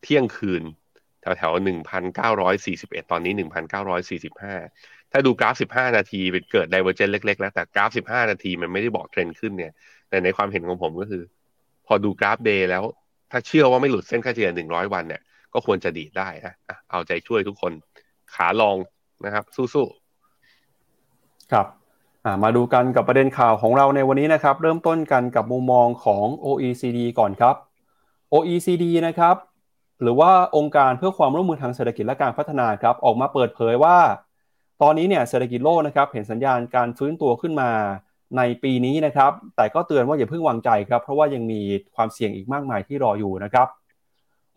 C: เที่ยงคืน แถวๆ1,941 ตอนนี้ 1,945 ถ้าดูกราฟสิบห้านาทีเป็นเกิด divergence เล็กๆ แล้ว แต่กราฟสิบห้านาทีมันไม่ได้บอกเทรนด์ขึ้นเนี่ย แต่ในความเห็นของผมก็คือ พอดูกราฟ day แล้ว ถ้าเชื่อว่าไม่หลุดเส้นค่าเฉลี่ยหนึ่งร้อยวันเนี่ย ก็ควรจะดีดได้นะเอาใจช่วยทุกคนขาลองนะครับ สู้
B: ๆ ครับมาดูกันกับประเด็นข่าวของเราในวันนี้นะครับ เริ่มต้นกันกับมุมมองของ OECD ก่อนครับ OECD นะครับ หรือว่าองค์การเพื่อความร่วมมือทางเศรษฐกิจและการพัฒนาครับ ออกมาเปิดเผยว่า ตอนนี้เนี่ยเศรษฐกิจโลกนะครับเห็นสัญญาณการฟื้นตัวขึ้นมาในปีนี้นะครับ แต่ก็เตือนว่าอย่าเพิ่งวางใจครับ เพราะว่ายังมีความเสี่ยงอีกมากมายที่รออยู่นะครับ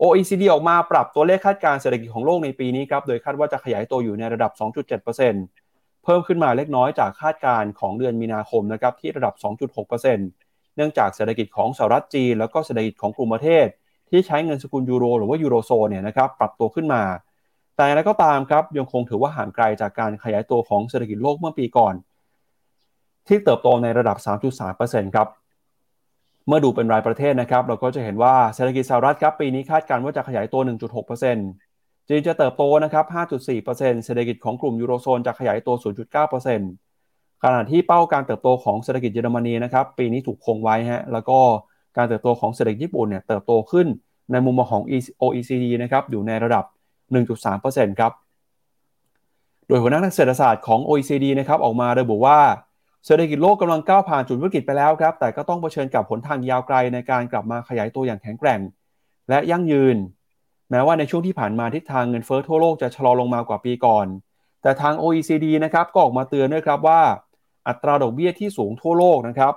B: OECD ออกมาปรับตัวเลขคาดการเศรษฐกิจของโลกในปีนี้ครับ โดยคาดว่าจะขยายตัวอยู่ในระดับ 2.7%เพิ่มขึ้นมาเล็กน้อยจากคาดการของเดือนมีนาคมนะครับที่ระดับ 2.6%เนื่องจากเศรษฐกิจของสหรัฐจีน แล้วก็เศรษฐกิจของกลุ่มประเทศ ที่ใช้เงินสกุลยูโรหรือว่ายูโรโซนเนี่ยนะครับปรับตัวขึ้นมา แต่แล้วก็ตามครับยังคงถือว่าห่างไกลจากการขยายตัวของเศรษฐกิจโลกเมื่อปีก่อน ที่เติบโตในระดับ 3.3%ครับเมื่อดูเป็นรายประเทศนะครับ เราก็จะเห็นว่าเศรษฐกิจสหรัฐครับปีนี้คาดการณ์ว่าจะขยายตัว 1.6%จีนจะเติบโตนะครับ 5.4%เศรษฐกิจของกลุ่มยูโรโซนจะขยายตัว 0.9%ขณะที่เป้าการเติบโตของเศรษฐกิจเยอรมนีนะครับปีนี้ถูกคงไว้ฮะแล้วก็การเติบโตของเศรษฐกิจญี่ปุ่นเนี่ยเติบโตขึ้นในมุมมองของ OECD นะครับอยู่ในระดับ 1.3%ครับ โดยหัวหน้านักเศรษฐศาสตร์ของ OECD นะครับออกมาระบุว่าเศรษฐกิจโลกกำลังก้าวผ่านจุดวิกฤตไปแล้วครับ แต่ก็ต้องเผชิญกับผลทางยาวไกลในการกลับมาขยายตัวอย่างแข็งแกร่ง และยั่งยืน แม้ว่าในช่วงที่ผ่านมาทิศทางเงินเฟ้อทั่วโลกจะชะลอลงมากว่าปีก่อน แต่ทาง OECD นะครับก็ออกมาเตือนด้วยครับว่า อัตราดอกเบี้ยที่สูงทั่วโลกนะครับ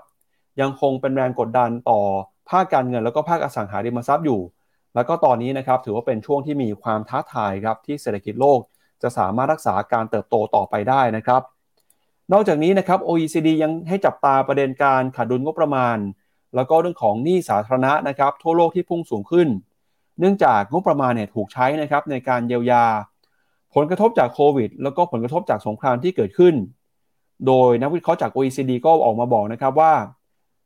B: ยังคงเป็นแรงกดดันต่อภาคการเงินแล้วก็ภาคอสังหาริมทรัพย์อยู่ แล้วก็ตอนนี้นะครับถือว่าเป็นช่วงที่มีความท้าทายครับที่เศรษฐกิจโลกจะสามารถรักษาการเติบโตต่อไปได้นะครับ นอกจากนี้นะครับ OECD ยังให้จับตาประเด็นการขาดดุลงบประมาณ แล้วก็เรื่องของหนี้สาธารณะนะครับทั่วโลกที่พุ่งสูงขึ้น เนื่องจากงบประมาณเนี่ยถูกใช้นะครับในการเยียวยา ผลกระทบจากโควิด แล้วก็ผลกระทบจากสงครามที่เกิดขึ้น โดยนักวิเคราะห์จาก OECD ก็ออกมาบอกนะครับว่า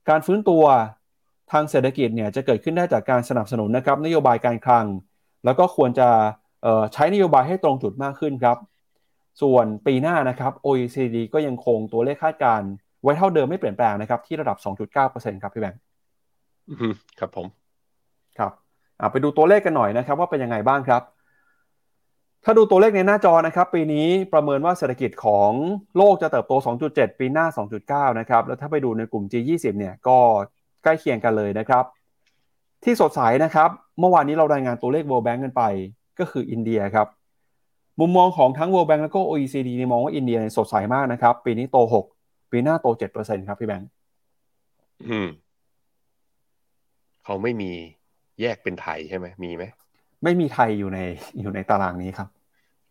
B: การฟื้นตัว ทางเศรษฐกิจเนี่ยจะเกิดขึ้นได้จากการสนับสนุนนะครับนโยบายการคลัง แล้วก็ควรจะใช้นโยบายให้ตรงจุดมากขึ้นครับ ส่วนปีหน้านะครับ OECD ก็ยังคงตัวเลขคาดการไว้เท่าเดิมไม่เปลี่ยนแปลงนะครับ ที่ระดับ 2.9%ครับพี่แบงค์
C: ครับผม
B: ครับไปดูตัวเลขกันหน่อยนะครับ ว่าเป็นยังไงบ้างครับ ถ้าดูตัวเลขในหน้าจอนะครับ ปีนี้ประเมินว่าเศรษฐกิจของโลกจะเติบโต 2.7 ปีหน้า 2.9 นะครับ แล้วถ้าไปดูในกลุ่ม G20 เนี่ยก็ ใกล้เคียงกันเลยนะครับ ที่สดใสนะครับ เมื่อวานนี้เรารายงานตัวเลข World Bank กันไป ก็คืออินเดียครับ มุมมองของทั้ง World Bank แล้วก็ OECD นี่มองว่าอินเดียสดใสมากนะครับ ปีนี้โต 6 ปีหน้าโต 7%ครับพี่แบงค์
C: อืมเขาไม่มีแยกเป็นไทยใช่ไหมมีไหม
B: ไม่มีไทยอยู่ในอยู่ในตารางนี้ครับ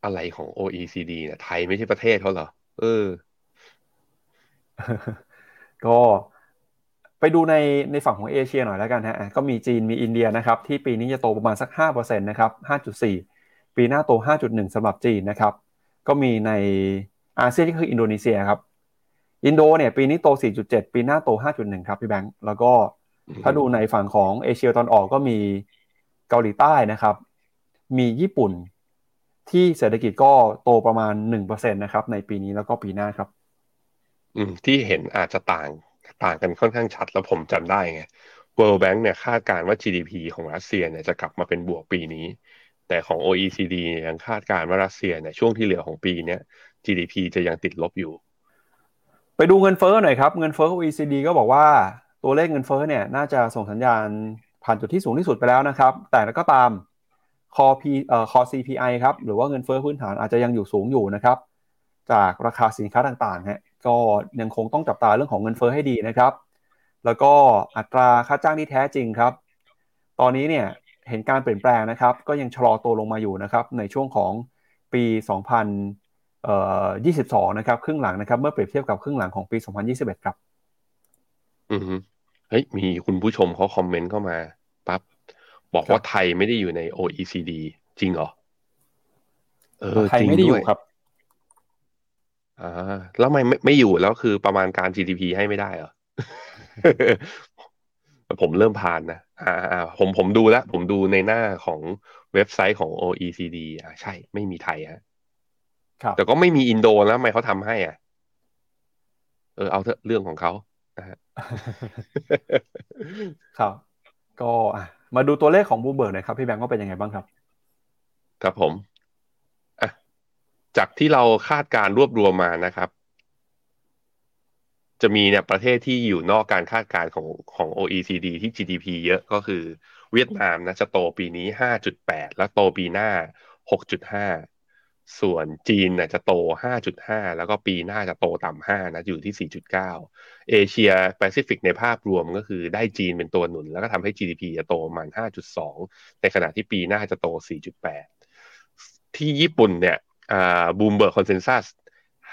C: อะไรของ OECD เนี่ยไทยไม่ใช่ประเทศเขาเหรอ เออ
B: ก็ ไปดูในในฝั่งของเอเชียหน่อยแล้วกันฮะก็มีจีนมีอินเดียนะครับที่ปีนี้จะโตประมาณสัก5%นะครับ5.4 ปีหน้าโต 5.1สำหรับจีนนะครับก็มีในอาเซียนที่คืออินโดนีเซียครับอินโดเนี่ยปีนี้โต 4.7 ปีหน้าโต 5.1 ครับพี่แบงค์แล้วก็ถ้าดูในฝั่งของเอเชียตอนออกก็มีเกาหลีใต้นะครับ มีญี่ปุ่นที่เศรษฐกิจก็โตประมาณ1%นะครับในปีนี้แล้วก็ปีหน้าครับ
C: อืมที่เห็นอาจจะต่าง ต่างกันค่อนข้างชัดแล้วผมจำได้ไง World Bank เนี่ยคาดการณ์ว่า GDP ของรัสเซียเนี่ยจะกลับมาเป็นบวกปีนี้ แต่ของ OECD ยังคาดการณ์ว่ารัสเซียเนี่ยช่วงที่เหลือของปีนี้ GDP จะยังติดลบอยู่
B: ไปดูเงินเฟ้อหน่อยครับ เงินเฟ้อ OECD ก็บอกว่าตัวเลขเงินเฟ้อเนี่ยน่าจะส่งสัญญาณผ่านจุดที่สูงที่สุดไปแล้วนะครับ แต่ก็ตามคอ P เอ่อคอ CPI ครับ หรือว่าเงินเฟ้อพื้นฐานอาจจะยังอยู่สูงอยู่นะครับ จากราคาสินค้าต่างๆฮะ ก็ยังคงต้องจับตาเรื่องของเงินเฟ้อให้ดีนะครับ แล้วก็อัตราค่าจ้างที่แท้จริงครับ ตอนนี้เนี่ยเห็นการเปลี่ยนแปลงนะครับ ก็ยังชะลอตัวลงมาอยู่นะครับ ในช่วงของปี 2022 นะครับ ครึ่งหลังนะครับ เมื่อเปรียบเทียบกับครึ่งหลังของปี 2021 ครับ
C: อือเฮ้ย มีคุณผู้ชมเขาคอมเมนต์เข้ามาปั๊บบอกว่าไทยไม่ได้อยู่ใน OECD จริงเหรอ
B: เออไทยไม่ได้อยู่ครับ
C: อ่าแล้วไม่ไม่อยู่แล้วคือประมาณการ GDP ให้ไม่ได้เหรอผมเริ่มผ่านนะอ่าอ่าผมผมดูแล้ว ผมดูในหน้าของเว็บไซต์ของ OECD อ่าใช่ ไม่มีไทยฮะ
B: ครับ
C: แต่ก็ไม่มีอินโดแล้วทำไมเขาทำให้อะ เออเอาเถอะเรื่องของเขานะฮะ
B: ครับ ก็อะมาดูตัวเลขของบูเบิร์กหน่อยครับ พี่แบงค์ว่าเป็นยังไงบ้างครับ
C: ครับผมอะ จากที่เราคาดการรวบรวมมานะครับ จะมีเนี่ยประเทศที่อยู่นอกการคาดการ์ของของ OECD ที่ GDP เยอะก็คือเวียดนามนะจะโตปีนี้ 5.8 แล้วโตปีหน้า 6.5 ส่วนจีนน่ะจะโต 5.5 แล้วก็ปีหน้าจะโตต่ำ5นะอยู่ที่ 4.9 เอเชียแปซิฟิกในภาพรวมก็คือได้จีนเป็นตัวหนุน แล้วก็ทำให้ GDP จะโตประมาณ 5.2 ในขณะที่ปีหน้าจะโต 4.8 ที่ญี่ปุ่นเนี่ย Bloomberg consensus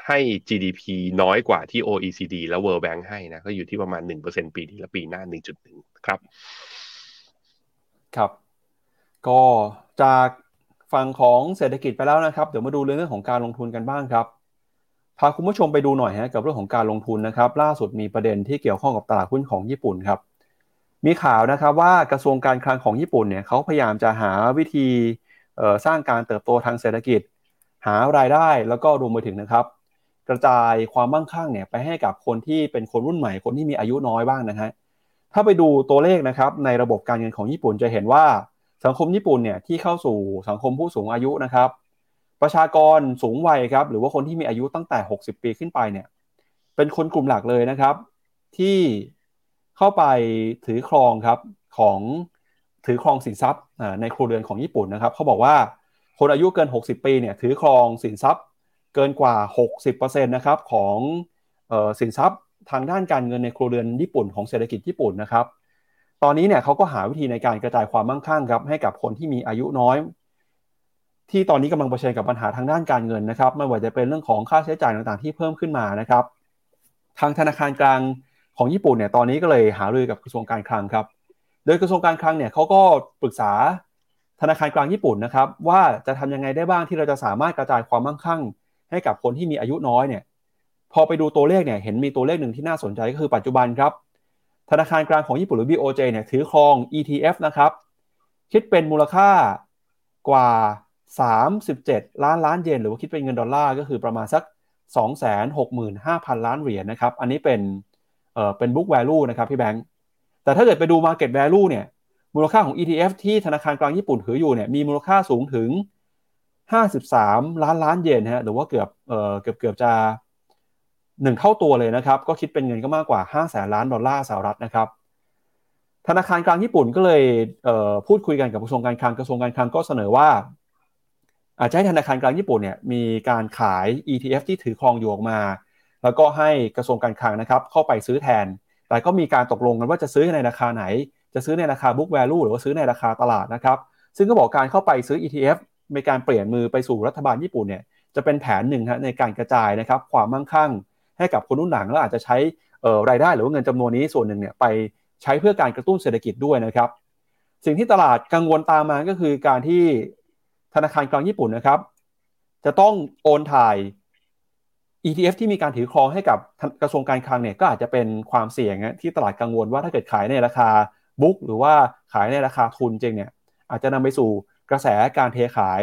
C: ให้ GDP น้อยกว่าที่ OECD และ World Bank ให้นะ ก็อยู่ที่ประมาณ 1%ปีนี้และปีหน้า 1.1 ครับ
B: ครับ ก็จากฝั่งของเศรษฐกิจไปแล้วนะครับ เดี๋ยวมาดูเรื่องของการลงทุนกันบ้างครับ พาคุณผู้ชมไปดูหน่อยฮะกับเรื่องของการลงทุนนะครับ ล่าสุดมีประเด็นที่เกี่ยวข้องกับตลาดหุ้นของญี่ปุ่นครับ มีข่าวนะครับว่ากระทรวงการคลังของญี่ปุ่นเนี่ยเขาพยายามจะหาวิธีสร้างการเติบโตทางเศรษฐกิจ หารายได้แล้วก็รวมไปถึงนะครับ กระจายความมั่งคั่งเนี่ยไปให้กับคนที่เป็นคนรุ่นใหม่คนที่มีอายุน้อยบ้างนะฮะถ้าไปดูตัวเลขนะครับในระบบการเงินของญี่ปุ่นจะเห็นว่าสังคมญี่ปุ่นเนี่ยที่เข้าสู่สังคมผู้สูงอายุนะครับ ประชากรสูงวัยครับหรือว่าคนที่มีอายุตั้งแต่ 60 ปีขึ้นไปเนี่ยเป็นคนกลุ่มหลักเลยนะครับ ที่เข้าไปถือครองครับของถือครองสินทรัพย์ในครัวเรือนของญี่ปุ่นนะครับเขาบอกว่า คนอายุเกิน 60 ปีเนี่ยถือครองสินทรัพย์เกินกว่า 60%นะครับของออสินทรัพย์ทางด้านการเงินในครัวเรือนญี่ปุ่นของเศรษฐกิจญี่ปุ่นนะครับ ตอนนี้เนี่ยเขาก็หาวิธีในการกระจายความมั่งคั่งครับให้กับคนที่มีอายุน้อย ที่ตอนนี้กำลังเผชิญกับปัญหาทางด้านการเงินนะครับไม่ว่าจะเป็นเรื่องของค่าใช้จ่ายต่างๆ ที่เพิ่มขึ้นมานะครับ ทางธนาคารกลางของญี่ปุ่นเนี่ยตอนนี้ก็เลยหารือกับกระทรวงการคลังครับ โดยกระทรวงการคลังเนี่ยเขาก็ปรึกษา ธนาคารกลางญี่ปุ่นนะครับว่าจะทำยังไงได้บ้างที่เราจะสามารถกระจายความมั่งคั่ง ให้กับคนที่มีอายุน้อยเนี่ยพอไปดูตัวเลขเนี่ยเห็นมีตัวเลขหนึ่งที่น่าสนใจก็คือปัจจุบันครับ ธนาคารกลางของญี่ปุ่นหรือ BOJ เนี่ยถือครอง ETF นะครับคิดเป็นมูลค่ากว่า 37 ล้านล้านเยนหรือว่าคิดเป็นเงินดอลลาร์ก็คือประมาณสัก 265,000 ล้านเหรียญนะครับอันนี้เป็นเอ่อเป็น book value นะครับพี่แบงค์แต่ถ้าเกิดไปดู market value เนี่ย มูลค่าของ ETF ที่ธนาคารกลางญี่ปุ่นถืออยู่เนี่ยมีมูลค่าสูงถึง 53 ล้านล้านเยนฮะหรือว่าเกือบเอ่อเกือบเกือบจะหนึ่งเท่าตัวเลยนะครับ ก็คิดเป็นเงินก็มากกว่า5แสนล้านดอลลาร์สหรัฐนะครับ ธนาคารกลางญี่ปุ่นก็เลยเพูดคุยกันกับกระทรวงการคลังกระทรวงการคลังก็เสนอว่า อาจจะให้ธนาคารกลางญี่ปุ่นเนี่ยมีการขาย ETF ที่ถือครองอยู่ออกมา แล้วก็ให้กระทรวงการคลังนะครับเข้าไปซื้อแทน แต่ก็มีการตกลงกันว่าจะซื้อในราคาไหน จะซื้อในราคา book value หรือว่าซื้อในราคาตลาดนะครับ ซึ่งก็บอกการเข้าไปซื้อ ETF ในการเปลี่ยนมือไปสู่รัฐบาลญี่ปุ่นเนี่ยจะเป็นแผนหนึ่งในการกระจายนะครับความมั่งคั่ง ให้กับคนรุ่นหลังแล้วอาจจะใช้รายได้หรือว่าเงินจำนวนนี้ส่วนหนึ่งเนี่ยไปใช้เพื่อการกระตุ้นเศรษฐกิจด้วยนะครับ สิ่งที่ตลาดกังวลตามมาก็คือการที่ธนาคารกลางญี่ปุ่นนะครับ จะต้องโอนถ่าย ETF ที่มีการถือครองให้กับกระทรวงการคลังเนี่ยก็อาจจะเป็นความเสี่ยงที่ตลาดกังวลว่าถ้าเกิดขายในราคา บุ๊กหรือว่าขายในราคาทุนจริงเนี่ยอาจจะนำไปสู่กระแสการเทขาย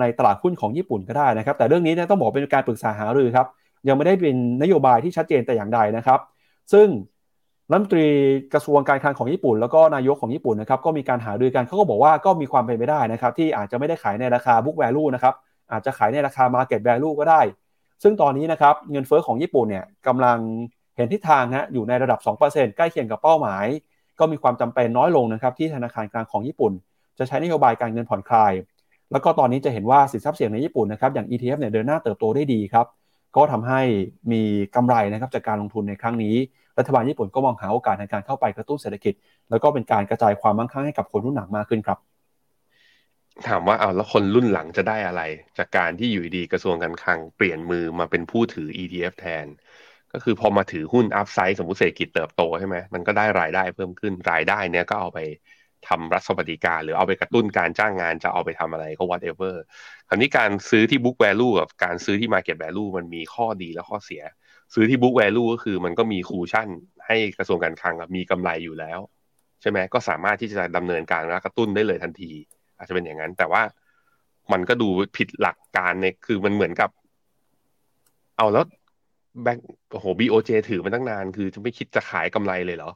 B: ในตลาดหุ้นของญี่ปุ่นก็ได้นะครับ แต่เรื่องนี้เนี่ยต้องบอกเป็นการปรึกษาหารือครับ ยังไม่ได้เป็นนโยบายที่ชัดเจนแต่อย่างใดนะครับ ซึ่งรัฐมนตรีกระทรวงการคลังของญี่ปุ่น แล้วก็นายกของญี่ปุ่นนะครับก็มีการหารือกันเขาก็บอกว่าก็มีความเป็นไปได้นะครับ ที่อาจจะไม่ได้ขายในราคา book value นะครับอาจจะขายในราคา market value ก็ได้ ซึ่งตอนนี้นะครับเงินเฟอ้อของญี่ปุ่นเนี่ยกำลังเห็นทิศทางฮะอยู่ในระดับ 2%ใกล้เคียงกับเป้าหมาย ก็มีความจำเป็นน้อยลงนะครับที่ธนาคารกลางของญี่ปุ่น จะใช้นโยบายการเงินผ่อนคลาย แล้วก็ตอนนี้จะเห็นว่าสินทรัพย์เสี่ยงในญี่ปุ่นนะครับอย่าง ETF เนี่ยเดินหน้าเติบโตได้ดีครับก็ทำให้มีกำไรนะครับจากการลงทุนในครั้งนี้ รัฐบาลญี่ปุ่นก็มองหาโอกาสในการเข้าไปกระตุ้นเศรษฐกิจ แล้วก็เป็นการกระจายความมั่งคั่งให้กับคนรุ่นหลังมากขึ้นครับ
C: ถามว่าเอาแล้วคนรุ่นหลังจะได้อะไร จากการที่อยู่ดีกระทรวงการคลังเปลี่ยนมือมาเป็นผู้ถือ ETF แทน ก็คือพอมาถือหุ้นอัพไซด์สมมติเศรษฐกิจเติบโตใช่ไหมมันก็ได้รายได้เพิ่มขึ้นรายได้เนี้ยก็เอาไปทำรัฐสวัสดิการ หรือเอาไปกระตุ้นการจ้างงานจะเอาไปทำอะไรก็ whatever คราวนี้การซื้อที่ book value กับการซื้อที่ market value มันมีข้อดีและข้อเสีย ซื้อที่ book value ก็คือมันก็มีคูชั่น ให้กระทรวงการคลังมีกำไรอยู่แล้ว ใช่ไหมก็สามารถที่จะดำเนินการและกระตุ้นได้เลยทันที อาจจะเป็นอย่างนั้น แต่ว่ามันก็ดูผิดหลักการเนี่ยคือมันเหมือนกับ เอาแล้ว แบงค์โอ้โหบีโอเจถือมาตั้งนาน คือจะไม่คิดจะขายกำไรเลยเหรอ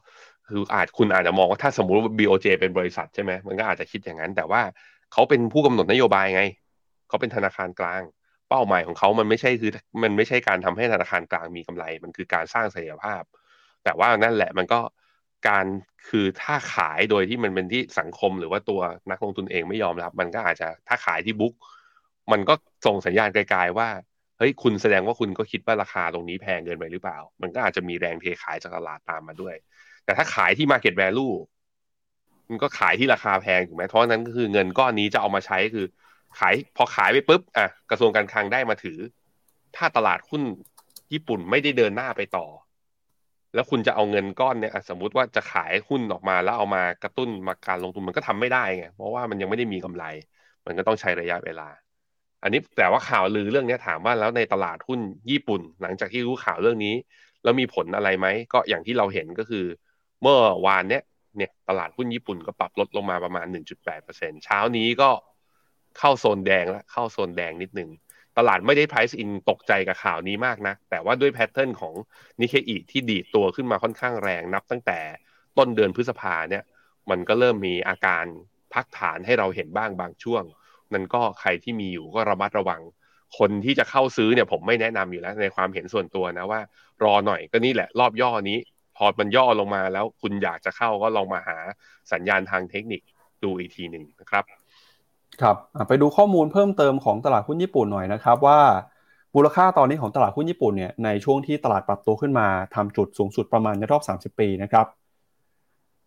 C: คืออาจคุณอาจจะมองว่าถ้าสมมติว่าบีโอเจเป็นบริษัทใช่ไหมมันก็อาจจะคิดอย่างนั้น แต่ว่าเขาเป็นผู้กำหนดนโยบายไง เขาเป็นธนาคารกลาง เป้าหมายของเขามันไม่ใช่คือ มันไม่ใช่การทำให้ธนาคารกลางมีกำไร มันคือการสร้างเสถียรภาพ แต่ว่านั่นแหละมันก็การคือถ้าขายโดยที่มันเป็นที่สังคมหรือว่าตัวนักลงทุนเองไม่ยอมรับ มันก็อาจจะถ้าขายที่บุ๊กมันก็ส่งสัญญาณไกลๆว่า ฮ้ยคุณแสดงว่าคุณก็คิดว่าราคาตรงนี้แพงเกินไปหรือเปล่า มันก็อาจจะมีแรงเทขายจากตลาดตามมาด้วย แต่ถ้าขายที่ Market Value มันก็ขายที่ราคาแพงถูกไหมเพราะนั้นก็คือเงินก้อนนี้จะเอามาใช้คือ ขายพอขายไปปุ๊บอะกระทรวงการคลังได้มาถือ ถ้าตลาดหุ้นญี่ปุ่นไม่ได้เดินหน้าไปต่อ แล้วคุณจะเอาเงินก้อนเนี่ยสมมุติว่าจะขายหุ้นออกมาแล้วเอามากระตุ้นมาการลงทุนมันก็ทำไม่ได้ไงเพราะว่ามันยังไม่ได้มีกำไร มันก็ต้องใช้ระยะเวลา อันนี้แต่ว่าข่าวลือเรื่องนี้ถามว่าแล้วในตลาดหุ้นญี่ปุ่น หลังจากที่รู้ข่าวเรื่องนี้ แล้วมีผลอะไรไหมก็อย่างที่เราเห็นก็คือ เมื่อวานเนี้ยเนี่ยตลาดหุ้นญี่ปุ่นก็ปรับลดลงมาประมาณ 1.8%เช้านี้ก็เข้าโซนแดงแล้วเข้าโซนแดงนิดหนึ่งตลาดไม่ได้ price in ตกใจกับข่าวนี้มากนะ แต่ว่าด้วยแพทเทิร์นของนิเคอีที่ดีดตัวขึ้นมาค่อนข้างแรงนับตั้งแต่ต้นเดือนพฤษภาเนี่ย มันก็เริ่มมีอาการพักฐานให้เราเห็นบ้างบางช่วง นั่นก็ใครที่มีอยู่ก็ระมัดระวัง คนที่จะเข้าซื้อเนี่ยผมไม่แนะนำอยู่แล้วในความเห็นส่วนตัวนะว่า รอหน่อยก็นี่แหละ รอบย่อนี้ พอมันย่อลงมาแล้วคุณอยากจะเข้าก็ลองมาหาสัญญาณทางเทคนิคดูอีกทีหนึ่งนะครับ
B: ครับไปดูข้อมูลเพิ่มเติมของตลาดหุ้นญี่ปุ่นหน่อยนะครับว่ามูลค่าตอนนี้ของตลาดหุ้นญี่ปุ่นเนี่ยในช่วงที่ตลาดปรับตัวขึ้นมาทำจุดสูงสุดประมาณในรอบ 30 ปีนะครับ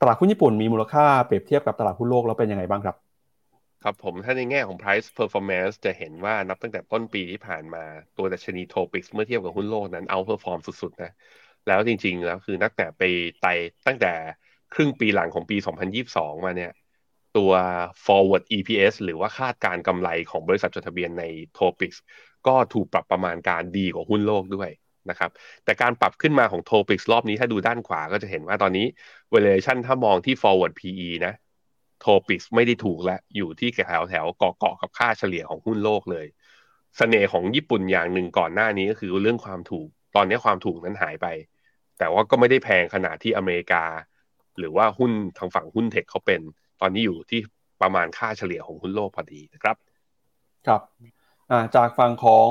B: ตลาดหุ้นญี่ปุ่นมีมูลค่าเปรียบเทียบกับตลาดหุ้นโลกแล้วเป็นยังไงบ้างครับ
C: ครับผมถ้าในแง่ของ price performance จะเห็นว่านับตั้งแต่ต้นปีที่ผ่านมาตัวดัชนี Topix เมื่อเทียบกับหุ้นโลกนั้น outperform สุดๆนะ แล้วจริงๆแล้วคือนักแต่ไปไต่ตั้งแต่ครึ่งปีหลังของปี 2022 มาเนี่ย ตัว forward EPS หรือว่าคาดการณ์กำไรของบริษัทจดทะเบียนใน Topix ก็ถูกปรับประมาณการดีกว่าหุ้นโลกด้วยนะครับแต่การปรับขึ้นมาของ Topix รอบนี้ถ้าดูด้านขวาก็จะเห็นว่าตอนนี้ valuation ถ้ามองที่ forward PE นะ Topix ไม่ได้ถูกแล้วอยู่ที่แถวแถวเกาะเกาะกับค่าเฉลี่ยของหุ้นโลกเลยสเสน่ห์ของญี่ปุ่นอย่างหนึ่งก่อนหน้านี้ก็คือเรื่องความถูก ตอนนี้ความถูกนั้นหายไป แต่ว่าก็ไม่ได้แพงขนาดที่อเมริกา หรือว่าหุ้นทางฝั่งหุ้นเทคเขาเป็น ตอนนี้อยู่ที่ประมาณค่าเฉลี่ยของหุ้นโลกพอดีนะครับ
B: ครับจากฝั่งของ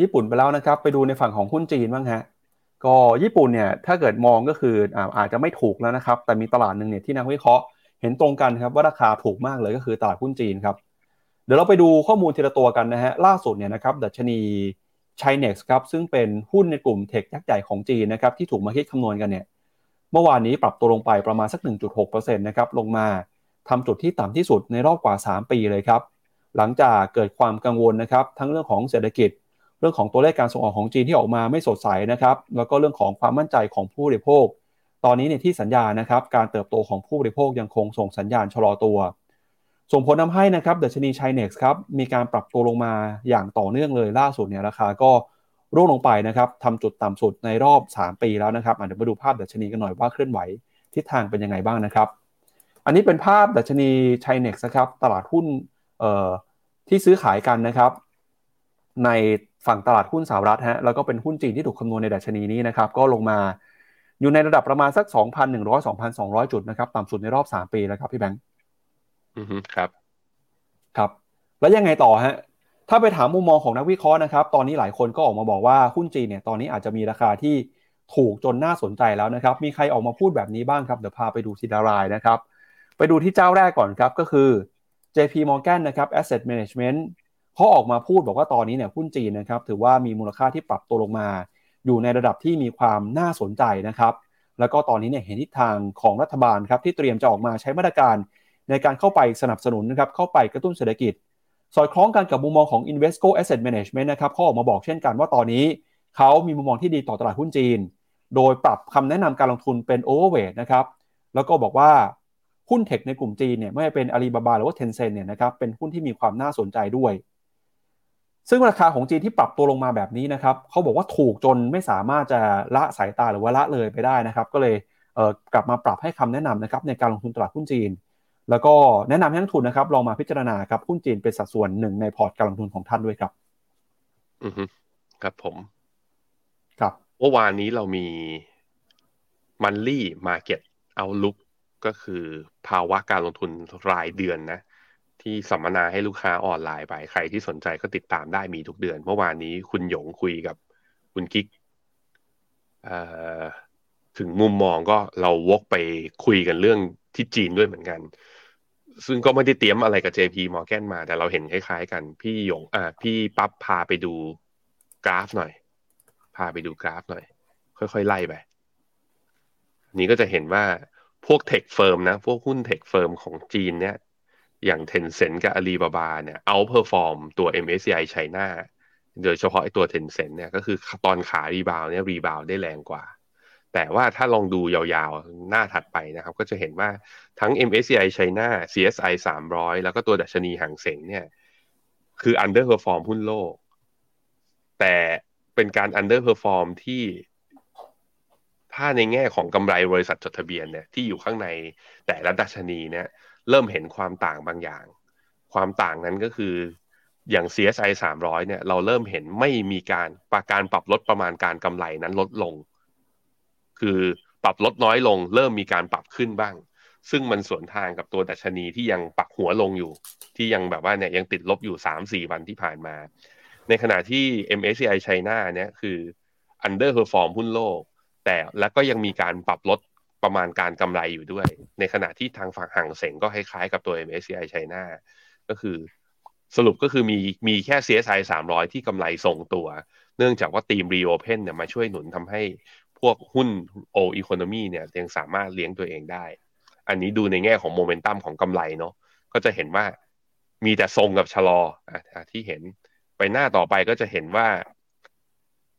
B: ญี่ปุ่นไปแล้วนะครับ ไปดูในฝั่งของหุ้นจีนบ้างฮะก็ญี่ปุ่นเนี่ยถ้าเกิดมองก็คืออาอาจจะไม่ถูกแล้วนะครับ แต่มีตลาดหนึ่งเนี่ยที่นักวิเคราะห์ เห็นตรงกันครับว่าราคาถูกมากเลยก็คือตลาดหุ้นจีนครับ เดี๋ยวเราไปดูข้อมูลทีละตัวกันนะฮะล่าสุดเนี่ยนะครับดัชนีไชเน็กครับซึ่งเป็นหุ้นในกลุ่มเทคยักษ์ใหญ่ของจีนนะครับที่ถูกมาคิดคำนวณกันเนี่ยเมื่อวานนี้ปรับตัวลงไปประมาณสัก 1.6%นะครับลงมาทำจุดที่ต่ำที่สุดในรอบกว่า 3 ปีเลยครับ หลังจากเกิดความกังวลนะครับ ทั้งเรื่องของเศรษฐกิจ เรื่องของตัวเลขการส่งออกของจีนที่ออกมาไม่สดใสนะครับ แล้วก็เรื่องของความมั่นใจของผู้บริโภค ตอนนี้เนี่ยที่สัญญานะครับการเติบโตของผู้บริโภคยังคงส่งสัญญาณชะลอตัว ส่งผลทาให้นะครับดัชนีไชเน็กซ์ครับมีการปรับตัวลงมาอย่างต่อเนื่องเลยล่าสุดเนี่ยราคาก็ร่วงลงไปนะครับทำจุดต่ำสุดในรอบ 3 ปีแล้วนะครับเดี๋ยวมาดูภาพดัชนีกันหน่อยว่าเคลื่อนไหวทิศทางเป็นยังไงบ้างนะครับ อันนี้เป็นภาพดัชนีไชเน็กนะครับตลาดหุ้นที่ซื้อขายกันนะครับ ในฝั่งตลาดหุ้นสหรัฐฮะแล้วก็เป็นหุ้นจีนที่ถูกคำนวณในดัชนีนี้นะครับ ก็ลงมา อยู่ในระดับประมาณสัก 2,100 2,200 จุดนะครับ ต่ำสุดในรอบ 3 ปีแล้วครับพี่แบงค์
C: อือครับ
B: ครับ แล้วยังไงต่อฮะถ้าไปถามมุมมองของนักวิเคราะห์นะครับ ตอนนี้หลายคนก็ออกมาบอกว่าหุ้นจีนเนี่ยตอนนี้อาจจะมีราคาที่ถูกจนน่าสนใจแล้วนะครับ มีใครออกมาพูดแบบนี้บ้างครับเดี๋ยวพาไปดูทีละรายนะครับ ไปดูที่เจ้าแรกก่อนครับก็คือ JP Morgan นะครับ Asset Management เขาออกมาพูดบอกว่าตอนนี้เนี่ยหุ้นจีนนะครับถือว่ามีมูลค่าที่ปรับตัวลงมา อยู่ในระดับที่มีความน่าสนใจนะครับ แล้วก็ตอนนี้เนี่ยเห็นทิศทางของรัฐบาลครับที่เตรียมจะออกมาใช้มาตรการในการเข้าไปสนับสนุนนะครับเข้าไปกระตุ้นเศรษฐกิจ สอดคล้องกันกับมุมมองของ Invesco Asset Management นะครับเขาออกมาบอกเช่นกันว่าตอนนี้เขามีมุมมองที่ดีต่อตลาดหุ้นจีน โดยปรับคำแนะนำการลงทุนเป็น overweight นะครับแล้วก็บอกว่าหุ้นเทคในกลุ่มจีนเนี่ยไม่ว่าเป็นอาลีบาบาหรือว่าเทนเซ็นเนี่ยนะครับเป็นหุ้นที่มีความน่าสนใจด้วย ซึ่งราคาของจีนที่ปรับตัวลงมาแบบนี้นะครับเขาบอกว่าถูกจนไม่สามารถจะละสายตาหรือว่าละเลยไปได้นะครับ ก็เลยกลับมาปรับให้คำแนะนำนะครับในการลงทุนตลาดหุ้นจีน แล้วก็แนะนำให้นักทุนนะครับลองมาพิจารณาครับหุ้นจีนเป็นสัดส่วนหนึ่งในพอร์ตการลงทุนของท่านด้วยครับ
C: อือฮึครับผม
B: ครับ
C: เมื่อวานนี้เรามี Monthly Market Outlook ก็คือภาวะการลงทุนรายเดือนนะ ที่สัมมนาให้ลูกค้าออนไลน์ไป ใครที่สนใจก็ติดตามได้มีทุกเดือน เมื่อวานนี้คุณหยงคุยกับคุณกิ๊กถึงมุมมองก็เราวกไปคุยกันเรื่องที่จีนด้วยเหมือนกัน ซึ่งก็ไม่ได้เตรียมอะไรกับ JP Morgan มา แต่เราเห็นคล้ายๆกัน พี่หยงอ่าพี่ปั๊บพาไปดูกราฟหน่อย พาไปดูกราฟหน่อย ค่อย ๆ ไล่ไปนี้ก็จะเห็นว่าพวก tech firm นะ พวกหุ้น tech firm ของจีนเนี่ย อย่าง Tencent กับอาลีบาบาเนี่ย outperform ตัว MSCI Chinaโดยเฉพาะไอ้ตัวเทนเซ็นเนี่ยก็คือตอนขารีบาวเนี่ยรีบาวได้แรงกว่า แต่ว่าถ้าลองดูยาวๆ หน้าถัดไปนะครับ ก็จะเห็นว่าทั้ง MSCI ไชน่า CSI 300 แล้วก็ตัวดัชนีห่างเสงเนี่ย คือ underperform หุ้นโลก แต่เป็นการ underperform ที่ถ้าในแง่ของกำไรบริษัทจดทะเบียนเนี่ยที่อยู่ข้างในแต่ละดัชนีเนี่ย เริ่มเห็นความต่างบางอย่าง ความต่างนั้นก็คืออย่าง CSI 300 เนี่ย เราเริ่มเห็นไม่มีการปราการปรับลดประมาณการกำไรนั้นลดลง คือปรับลดน้อยลง เริ่มมีการปรับขึ้นบ้าง ซึ่งมันสวนทางกับตัวดัชนีที่ยังปักหัวลงอยู่ ที่ยังแบบว่าเนี่ยยังติดลบอยู่ 3-4 วันที่ผ่านมา ในขณะที่ MSCI China เนี่ยคือ underperform หุ้นโลก แต่แล้วก็ยังมีการปรับลด ประมาณการกำไรอยู่ด้วย ในขณะที่ทางฝั่งห่างเสงก็คล้ายๆกับตัว MSCI China ก็คือสรุปก็คือมีมีแค่ CSI 300 ที่กำไรส่งตัว เนื่องจากว่าทีม Reopen เนี่ยมาช่วยหนุนทำให้พวกหุ้น O Economy เนี่ยยังสามารถเลี้ยงตัวเองได้ อันนี้ดูในแง่ของโมเมนตัมของกำไรเนาะก็จะเห็นว่ามีแต่ทรงกับชะลออะที่เห็นไปหน้าต่อไปก็จะเห็นว่า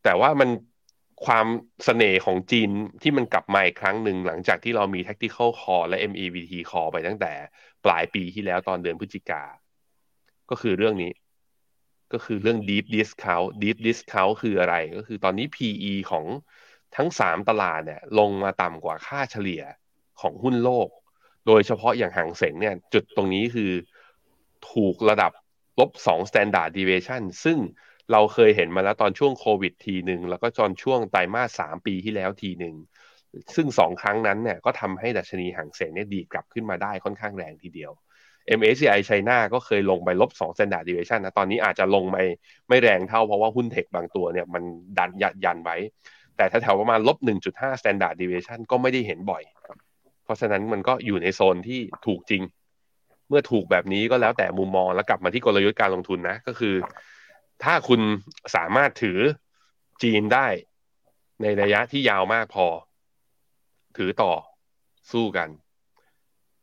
C: แต่ว่ามัน ความสเสน่ห์ของจีนที่มันกลับมาอีกครั้งหนึ่งหลังจากที่เรามี tactical call และ MEVT call ไปตั้งแต่ปลายปีที่แล้วตอนเดือนพฤศจิกา ก็คือเรื่องนี้ ก็คือเรื่อง deep discount deep discount คืออะไร ก็คือตอนนี้ PE ของทั้งสามตลาดเนี่ยลงมาต่ำกว่าค่าเฉลี่ยของหุ้นโลก โดยเฉพาะอย่างห่างเสงเนี่ย จุดตรงนี้คือถูกระดับลบสอง standard deviation ซึ่ง เราเคยเห็นมาแล้วตอนช่วงโควิดทีหนึ่งแล้วก็ตอนช่วงไตรมาสสามปีที่แล้วทีหนึ่งซึ่งสองครั้งนั้นเนี่ยก็ทำให้ดัชนีห่างเสงเนี่ยดีกลับขึ้นมาได้ค่อนข้างแรงทีเดียว MSCI ไชน่าก็เคยลงไปลบ2 standard deviation นะตอนนี้อาจจะลงไม่ไม่แรงเท่าเพราะว่าหุ้นเทคบางตัวเนี่ยมันดันยัดยันไว้ แต่ถ้าแถวประมาณลบ1.5 standard deviation ก็ไม่ได้เห็นบ่อย เพราะฉะนั้นมันก็อยู่ในโซนที่ถูกจริง เมื่อถูกแบบนี้ก็แล้วแต่มุมมองแล้วกลับมาที่กลยุทธ์การลงทุนนะก็คือ ถ้าคุณสามารถถือจีนได้ในระยะที่ยาวมากพอ ถือต่อสู้กัน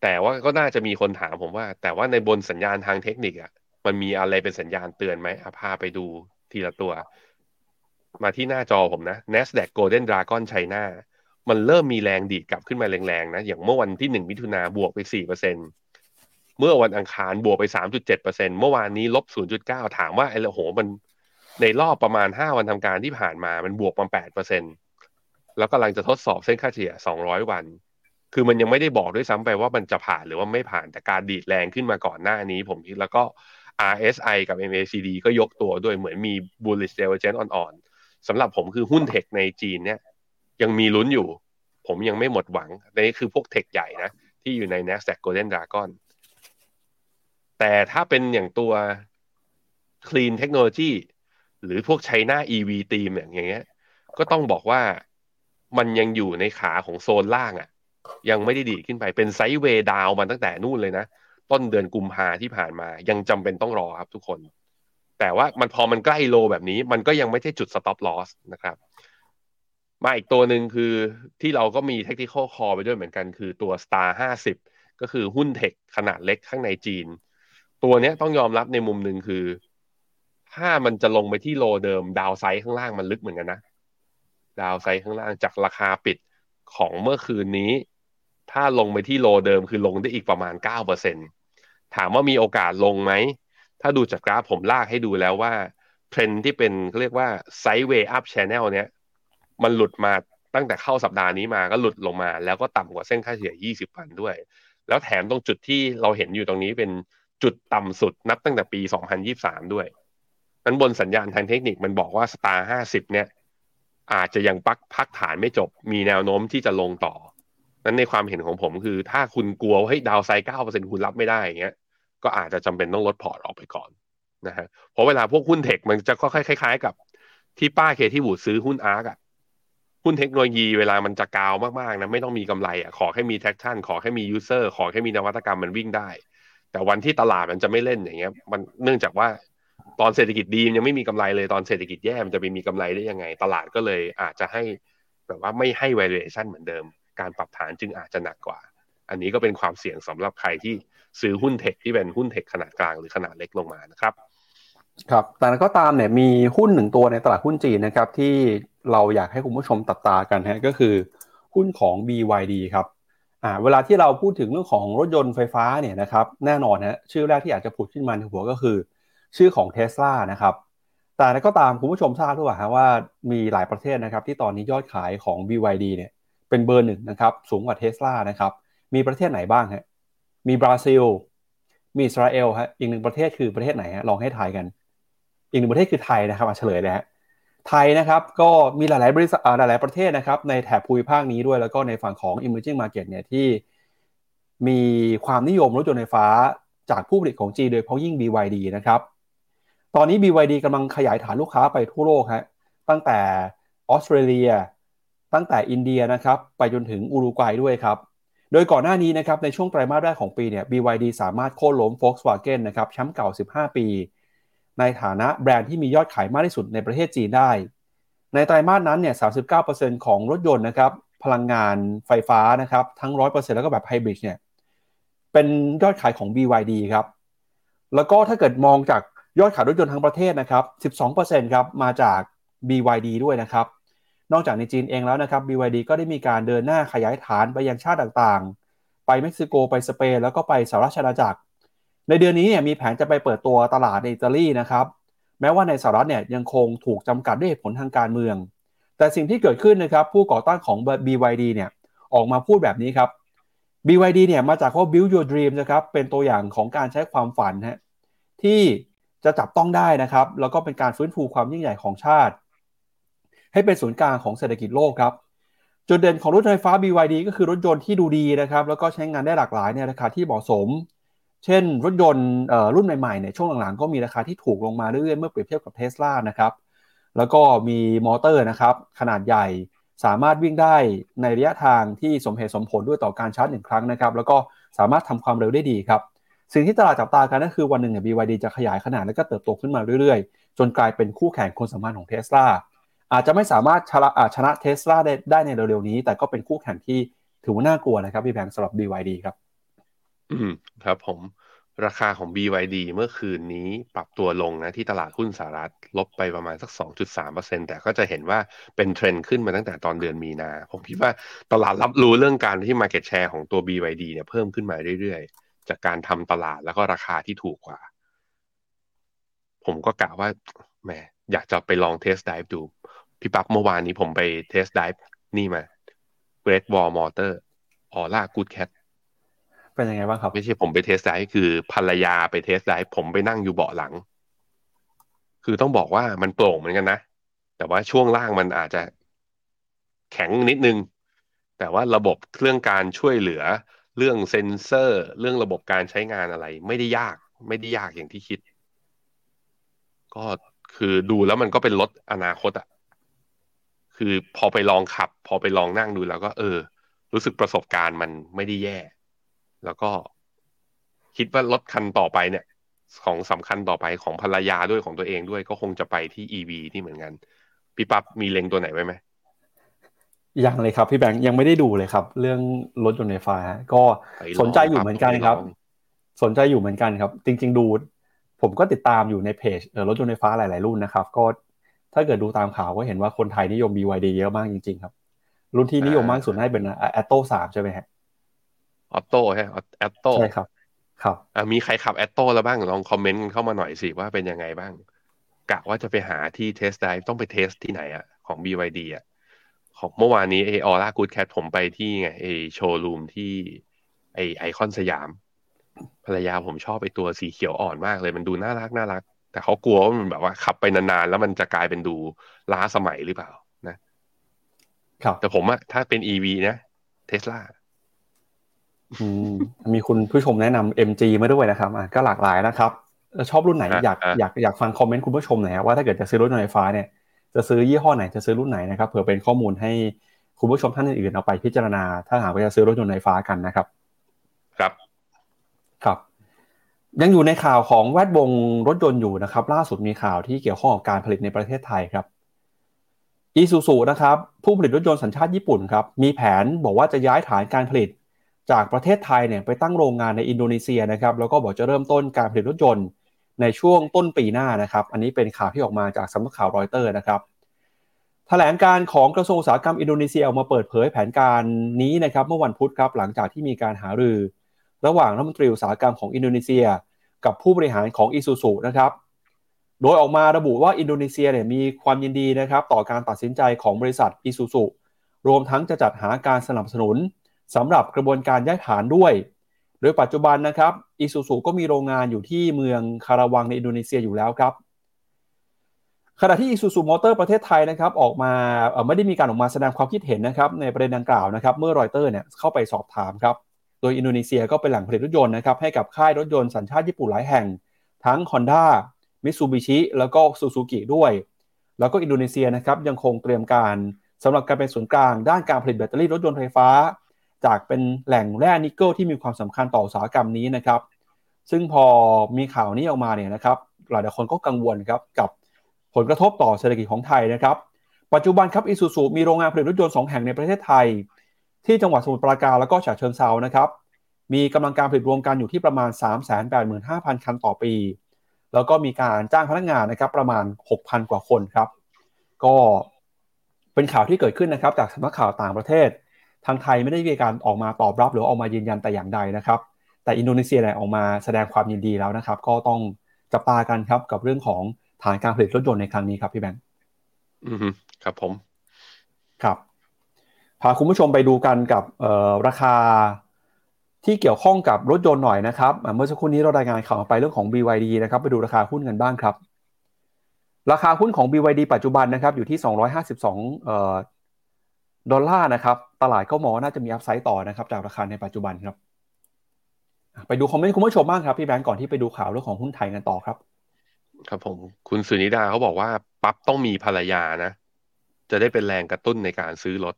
C: แต่ว่าก็น่าจะมีคนถามผมว่า แต่ว่าในบนสัญญาณทางเทคนิคอะมันมีอะไรเป็นสัญญาณเตือนไหมพาไปดูทีละตัว มาที่หน้าจอผมนะ NASDAQ Golden Dragon China มันเริ่มมีแรงดีดกลับขึ้นมาแรงๆนะ อย่างเมื่อวันที่หนึ่งมิถุนาบวกไปสี่เปอร์เซ็นต์ เมื่อวันอังคารบวกไปสามจุดเจ็ดเปอร์เซ็นเมื่อวานนี้ลบศูนย์จุดเก้าถามว่าไอ้ละโหมันในรอบประมาณห้าวันทำการที่ผ่านมามันบวกมาแปดเปอร์เซ็นแล้วกำลังจะทดสอบเส้นค่าเฉลี่ยสองร้อยวัน คือมันยังไม่ได้บอกด้วยซ้ำไปว่ามันจะผ่านหรือว่าไม่ผ่านแต่การดีดแรงขึ้นมาก่อนหน้านี้ ผมคิดแล้วก็ RSI กับ MACD ก็ยกตัวด้วยเหมือนมี bullish divergence อ่อนๆสำหรับผมคือหุ้นเทคในจีนเนี่ยยังมีลุ้นอยู่ ผมยังไม่หมดหวังนี่คือพวกเทคใหญ่นะ ที่อยู่ใน NASDAQ Golden Dragon แต่ถ้าเป็นอย่างตัว Clean Technology หรือพวก China EV team อย่างเงี้ย ก็ต้องบอกว่ามันยังอยู่ในขาของโซนล่างอะ่ะ ยังไม่ได้ดีขึ้นไปเป็นไซด์เวย์ดาวมาตั้งแต่นู่นเลยนะ ต้นเดือนกุมภาที่ผ่านมา ยังจำเป็นต้องรอครับทุกคน แต่ว่ามันพอมันใกล้โลแบบนี้ มันก็ยังไม่ใช่จุดสต็อปลอสนะครับมาอีกตัวหนึ่งคือที่เราก็มี technical call ไปด้วยเหมือนกัน คือตัว star 50 ก็คือหุ้นเทคขนาดเล็กข้างในจีน ตัวนี้ต้องยอมรับในมุมหนึ่งคือ ถ้ามันจะลงไปที่โลเดิม ดาวไซด์ข้างล่างมันลึกเหมือนกันนะ ดาวไซด์ข้างล่างจากราคาปิดของเมื่อคืนนี้ ถ้าลงไปที่โลเดิมคือลงได้อีกประมาณเก้าเปอร์เซ็นถามว่ามีโอกาสลงไหม ถ้าดูจากกราฟผมลากให้ดูแล้วว่าเทรนด์ที่เป็นเขาเรียกว่า sideway up channel เนี้ยมันหลุดมาตั้งแต่เข้าสัปดาห์นี้มาก็หลุดลงมา แล้วก็ต่ำกว่าเส้นค่าเฉลี่ย 20 วันด้วย แล้วแถมตรงจุดที่เราเห็นอยู่ตรงนี้เป็น จุดต่ำสุดนับตั้งแต่ปี 2023 ด้วย นั้นบนสัญญาณทางเทคนิคมันบอกว่า STAR 50 เนี่ย อาจจะยังปักพักฐานไม่จบ มีแนวโน้มที่จะลงต่อ นั้นในความเห็นของผมคือ ถ้าคุณกลัวว่าให้ downside 9%คุณรับไม่ได้อย่างเงี้ย ก็อาจจะจำเป็นต้องลดพอร์ตออกไปก่อนนะฮะ เพราะเวลาพวกหุ้น tech มันจะก็คล้ายๆ กับที่ป้า Cathie Wood ซื้อหุ้น ARK อะหุ้นเทคโนโลยีเวลามันจะกาวมากๆนะไม่ต้องมีกำไรอะขอแค่มี traction ขอแค่มี user ขอแค่มีนวัตกรรมมันวิ่งได้ แต่วันที่ตลาดมันจะไม่เล่นอย่างเงี้ย มันเนื่องจากว่าตอนเศรษฐกิจดียังไม่มีกำไรเลยตอนเศรษฐกิจแย่มันจะไปมีกำไรได้ยังไง ตลาดก็เลยอาจจะให้แบบว่าไม่ให้ valuation เหมือนเดิม การปรับฐานจึงอาจจะหนักกว่า อันนี้ก็เป็นความเสี่ยงสำหรับใครที่ซื้อหุ้นเทคที่เป็นหุ้นเทคขนาดกลางหรือขนาดเล็กลงมานะครับ
B: ครับ แต่ก็ตามเนี่ยมีหุ้นหนึ่งตัวในตลาดหุ้นจีนนะครับที่เราอยากให้คุณผู้ชมตัดตากันฮะก็คือหุ้นของ BYD ครับ อ่าเวลาที่เราพูดถึงเรื่องของรถยนต์ไฟฟ้าเนี่ยนะครับแน่นอนฮะชื่อแรกที่อยากจะพูดขึ้นมาในหัวก็คือ ชื่อของเท s l a นะครับแต่ก็ตามคุณผู้ชมทราบหรือเปล่าว่ามีหลายประเทศนะครับที่ตอนนี้ยอดขายของ BYD เนี่ยเป็นเบอร์หนึ่งนะครับสูงกว่าเท s l a นะครับมีประเทศไหนบ้างฮะมีบราซิล มีอิสราเอลฮะอีกหนึ่งประเทศคือประเทศไหนฮะลองให้ทายกัน อีกหนึ่งประเทศคือไทยนะครับเฉลยเลยฮะ ไทยนะครับก็มีหลาย ๆ บริษัทหลาย ๆ ประเทศนะครับ ในแถบภูมิภาคนี้ด้วยแล้วก็ในฝั่งของ emerging market เนี่ยที่มีความนิยมรถยนต์ไฟฟ้าจากผู้ผลิตของจีนโดยเฉพาะยิ่ง BYD นะครับ ตอนนี้ BYD กำลังขยายฐานลูกค้าไปทั่วโลกฮะตั้งแต่ออสเตรเลีย ตั้งแต่อินเดียนะครับไปจนถึงอุรุกวัยด้วยครับ โดยก่อนหน้านี้นะครับในช่วงไตรมาสแรกของปีเนี่ย BYD สามารถโค่นล้ม Volkswagen นะครับแชมป์เก่า 15 ปี ในฐานะแบรนด์ที่มียอดขายมากที่สุดในประเทศจีนได้ ในไตรมาสนั้นเนี่ย 39%ของรถยนต์นะครับ พลังงานไฟฟ้านะครับ ทั้ง 100%แล้วก็แบบไฮบริดเนี่ย เป็นยอดขายของ BYD ครับ แล้วก็ถ้าเกิดมองจากยอดขายรถยนต์ทั้งประเทศนะครับ 12%ครับ มาจาก BYD ด้วยนะครับ นอกจากในจีนเองแล้วนะครับ BYD ก็ได้มีการเดินหน้าขยายฐานไปยังชาติต่างๆ ไปเม็กซิโกไปสเปนแล้วก็ไปสหรัฐอาณาจักร ในเดือนนี้เนี่ยมีแผนจะไปเปิดตัวตลาดในอิตาลีนะครับแม้ว่าในสหรัฐเนี่ยยังคงถูกจำกัดด้วยเหตุผลทางการเมือง แต่สิ่งที่เกิดขึ้นนะครับผู้ก่อตั้งของ BYD เนี่ยออกมาพูดแบบนี้ครับ BYD เนี่ยมาจากว่า build your dream นะครับเป็นตัวอย่างของการใช้ความฝันฮะที่จะจับต้องได้นะครับ แล้วก็เป็นการฟื้นฟูความยิ่งใหญ่ของชาติ ให้เป็นศูนย์กลางของเศรษฐกิจโลกครับจุดเด่นของรถไฟฟ้า BYD ก็คือรถยนต์ที่ดูดีนะครับแล้วก็ใช้งานได้หลากหลายในราคาที่เหมาะสม เช่นรถยนต์รุ่นใหม่ๆเนี่ยช่วงหลังๆ ก็มีราคาที่ถูกลงมาเรื่อยๆ เมื่อเปรียบเทียบกับเทสลานะครับ แล้วก็มีมอเตอร์นะครับ ขนาดใหญ่สามารถวิ่งได้ในระยะทางที่สมเหตุสมผลด้วยต่อการชาร์จหนึ่งครั้งนะครับ แล้วก็สามารถทำความเร็วได้ดีครับ สิ่งที่ตลาดจับตากันก็คือวันหนึ่งเนี่ย BYD จะขยายขนาดและก็เติบโตขึ้นมาเรื่อยๆ จนกลายเป็นคู่แข่งคนสำคัญของเทสลาอาจจะไม่สามารถชนะชนะเทสลาได้ได้ในเร็วๆนี้ แต่ก็เป็นคู่แข่งที่ถือว่าน่ากลัวนะครับพี่แบงค์สำหรับ BYD ครับ
C: อืมครับผมราคาของ BYD เมื่อคืนนี้ปรับตัวลงนะที่ตลาดหุ้นสหรัฐ ลบไปประมาณสัก 2.3%แต่ก็จะเห็นว่าเป็นเทรนด์ขึ้นมาตั้งแต่ตอนเดือนมีนา ผมคิดว่าตลาดรับรู้เรื่องการที่ Market Share ของตัว BYD เนี่ยเพิ่มขึ้นมาเรื่อยๆ จากการทำตลาดแล้วก็ราคาที่ถูกกว่า ผมก็กะว่าแหมอยากจะไปลอง test drive ดู พี่ปั๊บเมื่อวานนี้ผมไป test drive นี่มา Great Wall Motor ORA Good Cat
B: เป็นยังไงบ้างครับ
C: ไม่ใช่ผมไป test drive คือภรรยาไป test drive ผมไปนั่งอยู่เบาะหลัง คือต้องบอกว่ามันโปร่งเหมือนกันนะ แต่ว่าช่วงล่างมันอาจจะแข็งนิดนึง แต่ว่าระบบเรื่องการช่วยเหลือ เรื่องเซ็นเซอร์ เรื่องระบบการใช้งานอะไร ไม่ได้ยาก ไม่ได้ยากอย่างที่คิด ก็คือดูแล้วมันก็เป็นรถอนาคตอะคือพอไปลองขับ พอไปลองนั่งดูแล้วก็เออ รู้สึกประสบการณ์มันไม่ได้แย่ แล้วก็คิดว่ารถคันต่อไปเนี่ย ของสำคัญต่อไปของภรรยาด้วยของตัวเองด้วยก็คงจะไปที่ EV ที่เหมือนกัน พี่ปั๊บมีเล็งตัวไหนไว้ไหม
B: ยังเลยครับพี่แบงค์ยังไม่ได้ดูเลยครับ เรื่องรถยนต์ไฟฟ้าก็สนใจอยู่เหมือนกันครับ สนใจอยู่เหมือนกันครับ จริง ๆ ดู ผมก็ติดตามอยู่ในเพจรถยนต์ไฟฟ้าหลาย ๆ รุ่นนะครับ ก็ถ้าเกิดดูตามข่าวก็เห็นว่าคนไทยนิยม BYD เยอะมากจริง ๆ ครับ รุ่นที่นิยมมากสุดน่าเป็นAtto สามใช่ไหมฮะ
C: ออโต้ใช่ Atto
B: ใช่ครับครับ
C: มีใครขับ Atto แล้วบ้างลองคอมเมนต์เข้ามาหน่อยสิว่าเป็นยังไงบ้าง กะว่าจะไปหาที่ test drive ต้องไป test ที่ไหนอะของ BYD อะของเมื่อวานนี้ไอ ORA Good Cat ผมไปที่ไงไอโชว์รูมที่ไอไอคอนสยาม ภรรยาผมชอบไอตัวสีเขียวอ่อนมากเลยมันดูน่ารักน่ารัก แต่เขากลัวว่ามันแบบว่าขับไปนานๆ แล้วมันจะกลายเป็นดูล้าสมัยหรือเปล่า นะ
B: ครับ
C: แต่ผมอะถ้าเป็น EV นะเทสลา
B: อื มมีคุณผู้ชมแนะนำ MG มาด้วยนะครับอะก็หลากหลายนะครับ ชอบรุ่นไหน
C: อะ
B: อยาก
C: อะ
B: อยากอยากฟังคอมเมนต์คุณผู้ชมหน่อยครับว่าถ้าเกิดจะซื้อรถยนต์ไฟฟ้าเนี่ยจะซื้อยี่ห้อไหนจะซื้อรุ่นไหนนะครับเผื่อเป็นข้อมูลให้คุณผู้ชมท่านอื่นๆเอาไปพิจารณา ถ้าหากว่าจะซื้อรถยนต์ไฟฟ้ากันนะครับ
C: ครับ
B: ครับ ยังอยู่ในข่าวของแวดวงรถยนต์อยู่นะครับ ล่าสุดมีข่าวที่เกี่ยวข้องกับการผลิตในประเทศไทยครับอีซูซูนะครับผู้ผลิตรถยนต์สัญชาติญี่ปุ่นครับมีแผนบอกว่าจะย้ายฐานการผลิต จากประเทศไทยเนี่ยไปตั้งโรงงานในอินโดนีเซียนะครับแล้วก็บอกจะเริ่มต้นการผลิตรถยนต์ในช่วงต้นปีหน้านะครับ อันนี้เป็นข่าวที่ออกมาจากสำนักข่าวรอยเตอร์นะครับแถลงการณ์ของกระทรวงอุตสาหกรรมอินโดนีเซียออกมาเปิดเผยแผนการนี้นะครับเมื่อวันพุธครับหลังจากที่มีการหารือ ระหว่างรัฐมนตรีอุตสาหกรรมของอินโดนีเซีย กับผู้บริหารของอิซูซุนะครับโดยออกมาระบุว่าอินโดนีเซียเนี่ยมีความยินดีนะครับต่อการตัดสินใจของบริษัทอิซูซุรวมทั้งจะจัดหาการสนับสนุน สำหรับกระบวนการย้ายฐานด้วย โดยปัจจุบันนะครับอิซูซุก็มีโรงงานอยู่ที่เมืองคาราวังในอินโดนีเซียอยู่แล้วครับขณะที่อิซูซุมอเตอร์ประเทศไทยนะครับออกมาไม่ได้มีการออกมาแสดงความคิดเห็นนะครับในประเด็นดังกล่าวนะครับเมื่อรอยเตอร์เนี่ยเข้าไปสอบถามครับโดยอินโดนีเซียก็เป็นแหล่งผลิตรถยนต์นะครับให้กับค่ายรถยนต์สัญชาติญี่ปุ่นหลายแห่ง ทั้ง Honda Mitsubishi แล้วก็ Suzuki ด้วย แล้วก็อินโดนีเซียนะครับยังคงเตรียมการสำหรับการเป็นศูนย์กลางด้านการผลิตแบตเตอรี่รถยนต์ไฟฟ้า จากเป็นแหล่งแร่นิกเกิลที่มีความสำคัญต่ออุตสาหกรรมนี้นะครับ ซึ่งพอมีข่าวนี้ออกมาเนี่ยนะครับ หลายๆคนก็กังวลครับกับผลกระทบต่อเศรษฐกิจของไทยนะครับ ปัจจุบันครับอิซูซูมีโรงงานผลิตรถยนต์สองแห่งในประเทศไทย ที่จังหวัดสมุทรปราการแล้วก็ฉะเชิงเซานะครับมีกำลังการผลิตรวมกันอยู่ที่ประมาณ 385,000 คันต่อปี แล้วก็มีการจ้างพนักงานนะครับประมาณ 6,000 กว่าคนครับ ก็เป็นข่าวที่เกิดขึ้นนะครับจากสำนักข่าวต่างประเทศ ทางไทยไม่ได้มีการออกมาตอบรับ หรือออกมายืนยันแต่อย่างใดนะครับ แต่อินโดนีเซียเนี่ยออกมาแสดงความยินดีแล้วนะครับ ก็ต้องจับตากันครับกับเรื่องของฐานการผลิตรถยนต์ในครั้งนี้ครับพี่แบงค์
C: อือฮึครับผม
B: ครับพาคุณผู้ชมไปดูกันกับเอ่อราคาที่เกี่ยวข้องกับรถยนต์หน่อยนะครับอะเมื่อสักครู่นี้เรารายงานข่าวไปเรื่องของ BYD นะครับ ไปดูราคาหุ้นกันบ้างครับ ราคาหุ้นของ BYD ปัจจุบันนะครับอยู่ที่ 252เอ่อ ดอลลาร์นะครับตลาดก็มองว่าน่าจะมีอัพไซด์ต่อนะครับจากราคาในปัจจุบันครับอะไปดูคอมเมนต์คุณผู้ชมบ้างครับพี่แบงก์ก่อนที่ไปดูข่าวเรื่องของหุ้นไทยกันต่อครับ
C: ครับผมคุณสุนิดาเขาบอกว่าปั๊บต้องมีภรรยานะ จะได้เป็นแรงกระตุ้นในการซื้อรถ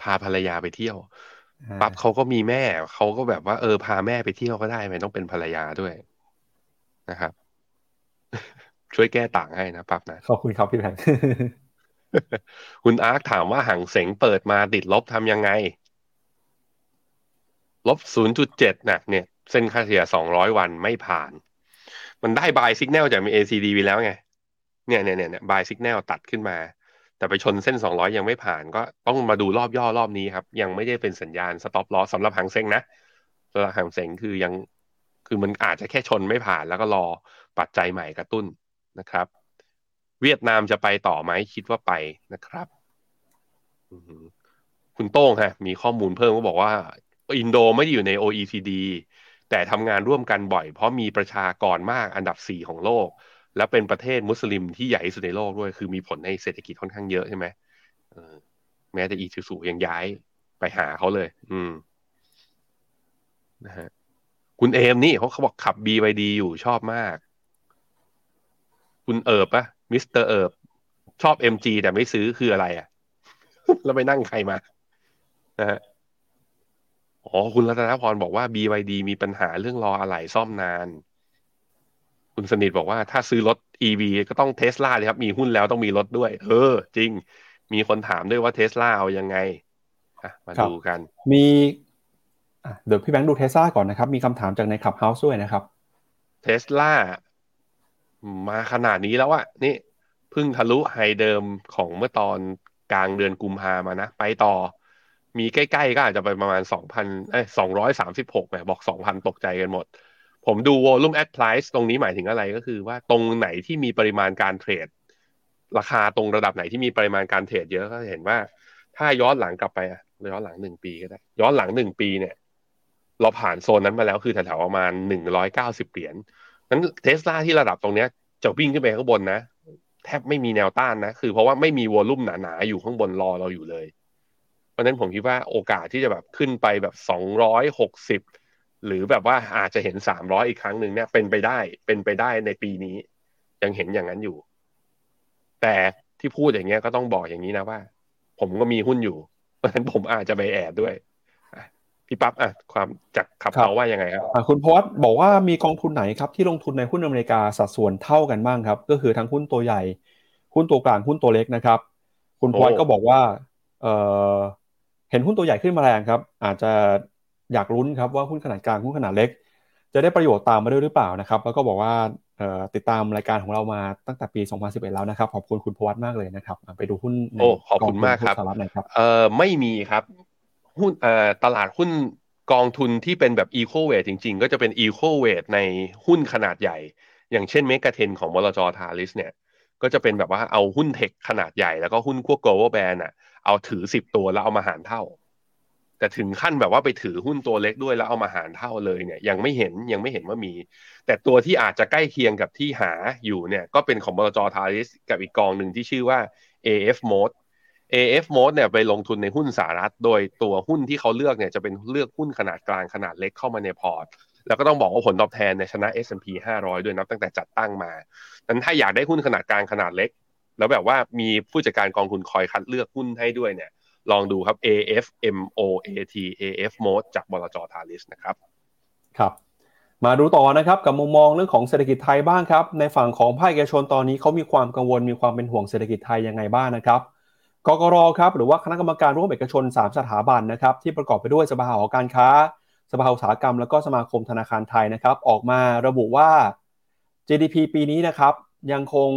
C: พาภรรยาไปเที่ยว ปั๊บเขาก็มีแม่เขาก็แบบว่าเออพาแม่ไปเที่ยวก็ได้ไม่ต้องเป็นภรรยาด้วยนะครับ ช่วยแก้ต่างให้นะปั๊บนะ
B: ขอบคุณครับพี่แบงค์
C: คุณอาร์คถามว่าหังเสงเปิดมาติดลบทำยังไง ลบ 0.7นะเนี่ย เส้นค่าเฉลี่ย200 วันไม่ผ่าน มันได้บายสัญญาณจากมี ACD ไปแล้วไง เนี่ยเนี่ยเนี่ยบายสัญญาณตัดขึ้นมา แต่ไปชนเส้น 200 ยังไม่ผ่าน ก็ต้องมาดูรอบย่อรอบนี้ครับ ยังไม่ได้เป็นสัญญาณ stop loss สำหรับหางเซ็งนะสำหรับหางเซ็งคือยังคือมันอาจจะแค่ชนไม่ผ่านแล้วก็รอปัจจัยใหม่กระตุ้นนะครับ เวียดนามจะไปต่อไหมคิดว่าไปนะครับคุณโต้งฮะ มีข้อมูลเพิ่มก็บอกว่า อินโดไม่ได้อยู่ใน OECD แต่ทำงานร่วมกันบ่อย เพราะมีประชากรมากอันดับสี่ของโลก และเป็นประเทศมุสลิมที่ใหญ่ที่สุดในโลกด้วย คือมีผลในเศรษฐกิจค่อนข้างเยอะใช่ไหมแม้แต่อีซูซูยังย้ายไปหาเขาเลย อืมนะฮะคุณเอมนี่เขาเขาบอกขับ BYD อยู่ชอบมาก คุณเอิบปะ มิสเตอร์เอิบชอบ MG แต่ไม่ซื้อคืออะไรอะ แล้วไปนั่งใครมานะฮะอ๋อคุณรัตนพรบอกว่า BYD มีปัญหาเรื่องรออะไหล่ซ่อมนาน คุณสนิทบอกว่าถ้าซื้อรถ EV ก็ต้องเทสลาเลยครับ มีหุ้นแล้วต้องมีรถด้วย เออ จริง มีคนถามด้วยว่าเทสลาเอายังไงอะมา
B: ครับ
C: ดูกัน
B: มีอะเดี๋ยวพี่แบงค์ดูเทสลาก่อนนะครับ มีคำถามจากใน Clubhouse ด้วยนะครับ
C: เทสลา มาขนาดนี้แล้วอะนี่เพิ่งทะลุไฮเดิมของเมื่อตอนกลางเดือนกุมภามานะ ไปต่อ มีใกล้ๆก็อาจจะไปประมาณสองพันเอ้สองร้อยสามสิบหกแหมบอกสองพันตกใจกันหมด ผมดู volume at price ตรงนี้หมายถึงอะไรก็คือว่าตรงไหนที่มีปริมาณการเทรด ราคาตรงระดับไหนที่มีปริมาณการเทรดเยอะก็เห็นว่า ถ้าย้อนหลังกลับไปอะย้อนหลังหนึ่งปีก็ได้ ย้อนหลังหนึ่งปีเนี่ย เราผ่านโซนนั้นมาแล้วคือแถวๆประมาณหนึ่งร้อยเก้าสิบเหรียญ นั้นเทสลาที่ระดับตรงเนี้ยจะวิ่งขึ้นไปข้างบนนะ แทบไม่มีแนวต้านนะ คือเพราะว่าไม่มีวอลลุ่มหนาๆ อยู่ข้างบนรอเราอยู่เลย เพราะนั้นผมคิดว่าโอกาสที่จะแบบขึ้นไปแบบสองร้อยหกสิบหรือแบบว่าอาจจะเห็นสามร้อยอีกครั้งหนึ่งเนี่ยเป็นไปได้เป็นไปได้ในปีนี้ ยังเห็นอย่างนั้นอยู่ แต่ที่พูดอย่างเงี้ยก็ต้องบอกอย่างนี้นะว่า ผมก็มีหุ้นอยู่ เพราะฉะนั้นผมอาจจะไปแอดด้วย พี่ปั๊บอะความจากขับเขาว่ายังไงครับ
B: คุณพอดบอกว่ามีกองทุนไหนครับที่ลงทุนในหุ้นอเมริกาสัดส่วนเท่ากันบ้างครับ ก็คือทั้งหุ้นตัวใหญ่หุ้นตัวกลางหุ้นตัวเล็กนะครับ คุณพอดก็บอกว่าเออเห็นหุ้นตัวใหญ่ขึ้นมาแรงครับ อาจจะอยากลุ้นครับว่าหุ้นขนาดกลางหุ้นขนาดเล็ก จะได้ประโยชน์ตามมาด้วยหรือเปล่านะครับ แล้วก็บอกว่าติดตามรายการของเรามาตั้งแต่ปี 2011 แล้วนะครับ ขอบคุณคุณพวัตมากเลยนะครับ ไปดูหุ้น
C: โอ้ขอบคุณมากครับ
B: สหรัฐหน่อยครับ
C: เออไม่มีครับ หุ้นเอ่อตลาดหุ้นกองทุนที่เป็นแบบอีโคเวทจริง ๆ ก็จะเป็นอีโคเวทในหุ้นขนาดใหญ่ อย่างเช่นเมกะเทนของบลจทาริสเนี่ย ก็จะเป็นแบบว่าเอาหุ้นเทคขนาดใหญ่แล้วก็หุ้นพวก global brand อะ เอาถือสิบตัวแล้วเอามาหารเท่า แต่ถึงขั้นแบบว่าไปถือหุ้นตัวเล็กด้วยแล้วเอามาหารเท่าเลยเนี่ย ยังไม่เห็นยังไม่เห็นว่ามี แต่ตัวที่อาจจะใกล้เคียงกับที่หาอยู่เนี่ย ก็เป็นของบลจทาริสกับอีกกองหนึ่งที่ชื่อว่า AF Mode AF Mode เนี่ยไปลงทุนในหุ้นสหรัฐ โดยตัวหุ้นที่เขาเลือกเนี่ยจะเป็นเลือกหุ้นขนาดกลางขนาดเล็กเข้ามาในพอร์ต แล้วก็ต้องบอกว่าผลตอบแทนเนี่ยชนะ S&P 500 ด้วยนับตั้งแต่จัดตั้งมานั้นถ้าอยากได้หุ้นขนาดกลางขนาดเล็ก แล้วแบบว่ามีผู้จัดการกองทุนคอยคัดเลือกหุ้นให้ด้วยเนี่ยลองดูครับ AF MOAT AF Mode จากบลจทาริสนะครับ
B: ครับ มาดูต่อนะครับกับมุมมองเรื่องของเศรษฐกิจไทยบ้างครับ ในฝั่งของภาคเอกชนตอนนี้เขามีความกังวลมีความเป็นห่วงเศรษฐกิจไทยยังไงบ้างนะครับ กกรครับหรือว่าคณะกรรมการร่วมเอกชน 3 สถาบันนะครับที่ประกอบไปด้วยสภาหอการค้า สภาอุตสาหกรรม แล้วก็สมาคมธนาคารไทยนะครับออกมาระบุว่า GDP ปีนี้นะครับยังคง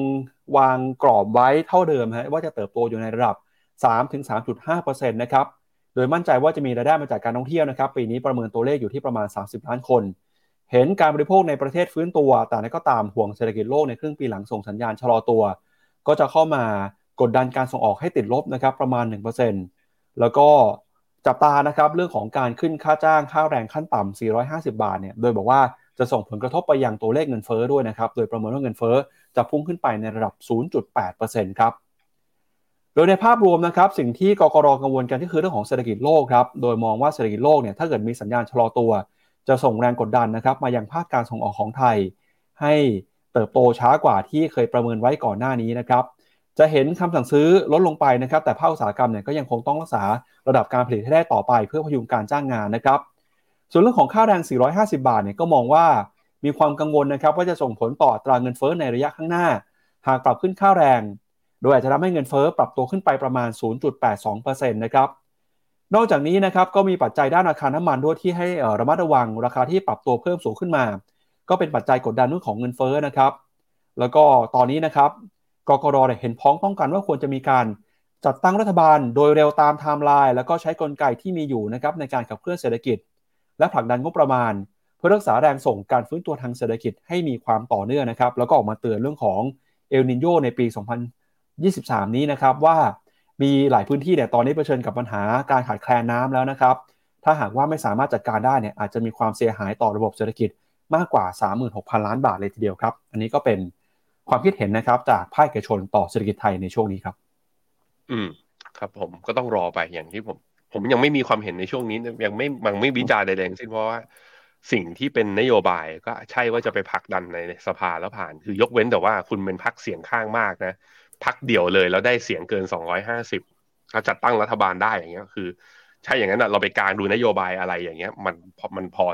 B: วางกรอบไว้เท่าเดิมฮะว่าจะเติบโตอยู่ในระดับ 3-3.5%นะครับโดยมั่นใจว่าจะมีรายได้มาจากการท่องเที่ยวนะครับปีนี้ประเมินตัวเลขอยู่ที่ประมาณ 30 ล้านคน เห็นการบริโภคในประเทศฟื้นตัว แต่นั้นก็ตามห่วงเศรษฐกิจโลกในครึ่งปีหลังส่งสัญญาณชะลอตัว ก็จะเข้ามา กดดันการส่งออกให้ติดลบนะครับประมาณ 1%แล้วก็จับตานะครับเรื่องของการขึ้นค่าจ้างค่าแรงขั้นต่ำ450 บาทเนี่ยโดยบอกว่าจะส่งผลกระทบไปยังตัวเลขเงินเฟ้อด้วยนะครับโดยประเมินว่าเงินเฟ้อจะพุ่งขึ้นไปในระดับ 0.8%ครับโดยในภาพรวมนะครับสิ่งที่กกรกังวลกันก็คือเรื่องของเศรษฐกิจโลกครับโดยมองว่าเศรษฐกิจโลกเนี่ยถ้าเกิดมีสัญญาณชะลอตัว จะส่งแรงกดดันนะครับมายังภาคการส่งออกของไทย ให้เติบโตช้ากว่าที่เคยประเมินไว้ก่อนหน้านี้นะครับ จะเห็นคำสั่งซื้อลดลงไปนะครับ แต่ภาคอุตสาหกรรมเนี่ยก็ยังคงต้องรักษาระดับการผลิตให้ได้ต่อไป เพื่อพยุงการจ้างงานนะครับ ส่วนเรื่องของค่าแรง 450 บาทเนี่ยก็มองว่ามีความกังวลนะครับว่าจะส่งผลต่ออัตราเงินเฟ้อในระยะข้างหน้า หากปรับขึ้นค่าแรง โดยอาจจะทำให้เงินเฟ้อปรับตัวขึ้นไปประมาณ 0.82%นะครับนอกจากนี้นะครับก็มีปัจจัยด้านราคาน้ำมันด้วยที่ให้ระมัดระวังราคาที่ปรับตัวเพิ่มสูงขึ้นมา ก็เป็นปัจจัยกดดันเรื่องของเงินเฟ้อนะครับ แล้วก็ตอนนี้นะครับ กกรเห็นพ้องต้องกันว่าควรจะมีการจัดตั้งรัฐบาลโดยเร็วตามไทม์ไลน์แล้วก็ใช้กลไกที่มีอยู่นะครับในการขับเคลื่อนเศรษฐกิจ และผลักดันงบประมาณ เพื่อรักษาแรงส่งการฟื้นตัวทางเศรษฐกิจให้มีความต่อเนื่องนะครับ แล้วก็ออกมาเตือนเรื่องของเอลนินโยในปี 2023 นี้นะครับว่ามีหลายพื้นที่เนี่ยตอนนี้เผชิญกับปัญหาการขาดแคลนน้ำแล้วนะครับ ถ้าหากว่าไม่สามารถจัดการได้เนี่ยอาจจะมีความเสียหายต่อระบบเศรษฐกิจมากกว่า 36,000 ล้านบาทเลยทีเดียวครับ อันนี้ก็เป็น ความคิดเห็นนะครับ จากภาคเอกชนต่อเศรษฐกิจไทยในช่วงนี้ครับ
C: อืม ครับ ผมก็ต้องรอไปอย่างที่ผม ผมยังไม่มีความเห็นในช่วงนี้ ยังไม่มันไม่วิจารณ์ใดๆทั้งสิ้นเพราะว่าสิ่งที่เป็นนโยบายก็ใช่ว่าจะไปผลักดันในสภาแล้วผ่าน คือยกเว้นแต่ว่าคุณเป็นพักเสียงข้างมากนะพักเดี่ยวเลยแล้วได้เสียงเกินสองร้อยห้าสิบเขาจัดตั้งรัฐบาลได้อย่างเงี้ยคือ ใช่อย่างนั้นเราไปการดูนโยบายอะไรอย่างเงี้ย มันมันพอ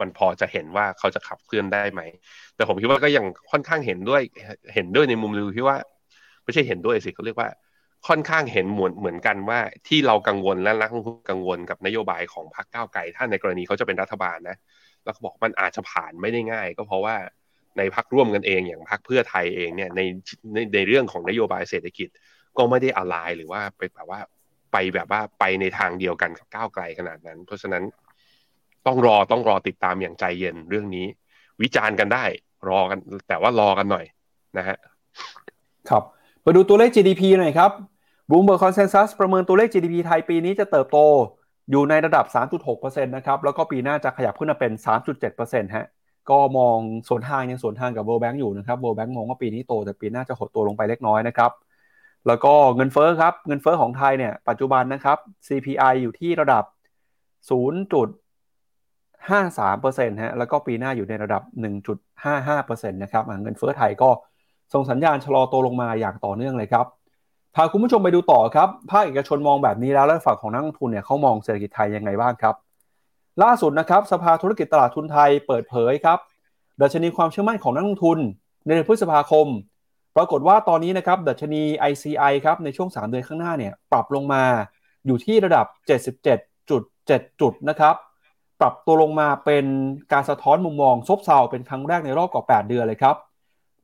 C: มันพอจะเห็นว่าเขาจะขับเคลื่อนได้ไหม แต่ผมคิดว่าก็ยังค่อนข้างเห็นด้วยเห็นด้วยในมุมดูที่ว่า ไม่ใช่เห็นด้วยสิเขาเรียกว่าค่อนข้างเห็นเหมือนเหมือนกันว่าที่เรากังวลและนักลงทุนกังวลกับนโยบายของพรรคก้าวไกลถ้าในกรณีเขาจะเป็นรัฐบาลนะ แล้วเขาบอกมันอาจจะผ่านไม่ได้ง่าย ก็เพราะว่าในพักร่วมกันเองอย่างพักเพื่อไทยเองเนี่ยในในในเรื่องของนโยบายเศรษฐกิจก็ไม่ได้อะไรหรือว่าไปแบบว่าไปแบบว่าไปในทางเดียวกันกับก้าวไกลขนาดนั้น เพราะฉะนั้น ต้องรอต้องรอติดตามอย่างใจเย็นเรื่องนี้ วิจารณ์กันได้ รอกัน แต่ว่ารอกันหน่อยนะฮะ
B: ครับไปดูตัวเลข GDP หน่อยครับ Bloomberg Consensus ประเมินตัวเลข GDP ไทยปีนี้จะเติบโตอยู่ในระดับ 3.6%นะครับ แล้วก็ปีหน้าจะขยับขึ้นมาเป็น 3.7%ฮะ ก็มองสวนทางยังสวนทางกับ World Bank อยู่นะครับ World Bank มองว่าปีนี้โต แต่ปีหน้าจะหดตัวลงไปเล็กน้อยนะครับ แล้วก็เงินเฟ้อครับ เงินเฟ้อของไทยเนี่ย ปัจจุบันนะครับ CPI อยู่ที่ระดับ 0.53%ฮะแล้วก็ปีหน้าอยู่ในระดับ 1.55%นะครับเงินเฟ้อไทยก็ส่งสัญญาณชะลอตัวลงมาอย่างต่อเนื่องเลยครับพาคุณผู้ชมไปดูต่อครับภาคเอกชนมองแบบนี้แล้วแล้วฝั่งของนักลงทุนเนี่ยเขามองเศรษฐกิจไทยยังไงบ้างครับ ล่าสุดนะครับสภาธุรกิจตลาดทุนไทยเปิดเผยครับดัชนีความเชื่อมั่นของนักลงทุนในเดือนพฤษภาคม ปรากฏว่าตอนนี้นะครับดัชนี ICI ครับในช่วง 3 เดือนข้างหน้าเนี่ยปรับลงมาอยู่ที่ระดับ 77.7 จุดนะครับ ปรับตัวลงมาเป็นการสะท้อนมุมมองซบเซาเป็นครั้งแรกในรอบกว่า 8 เดือนเลยครับ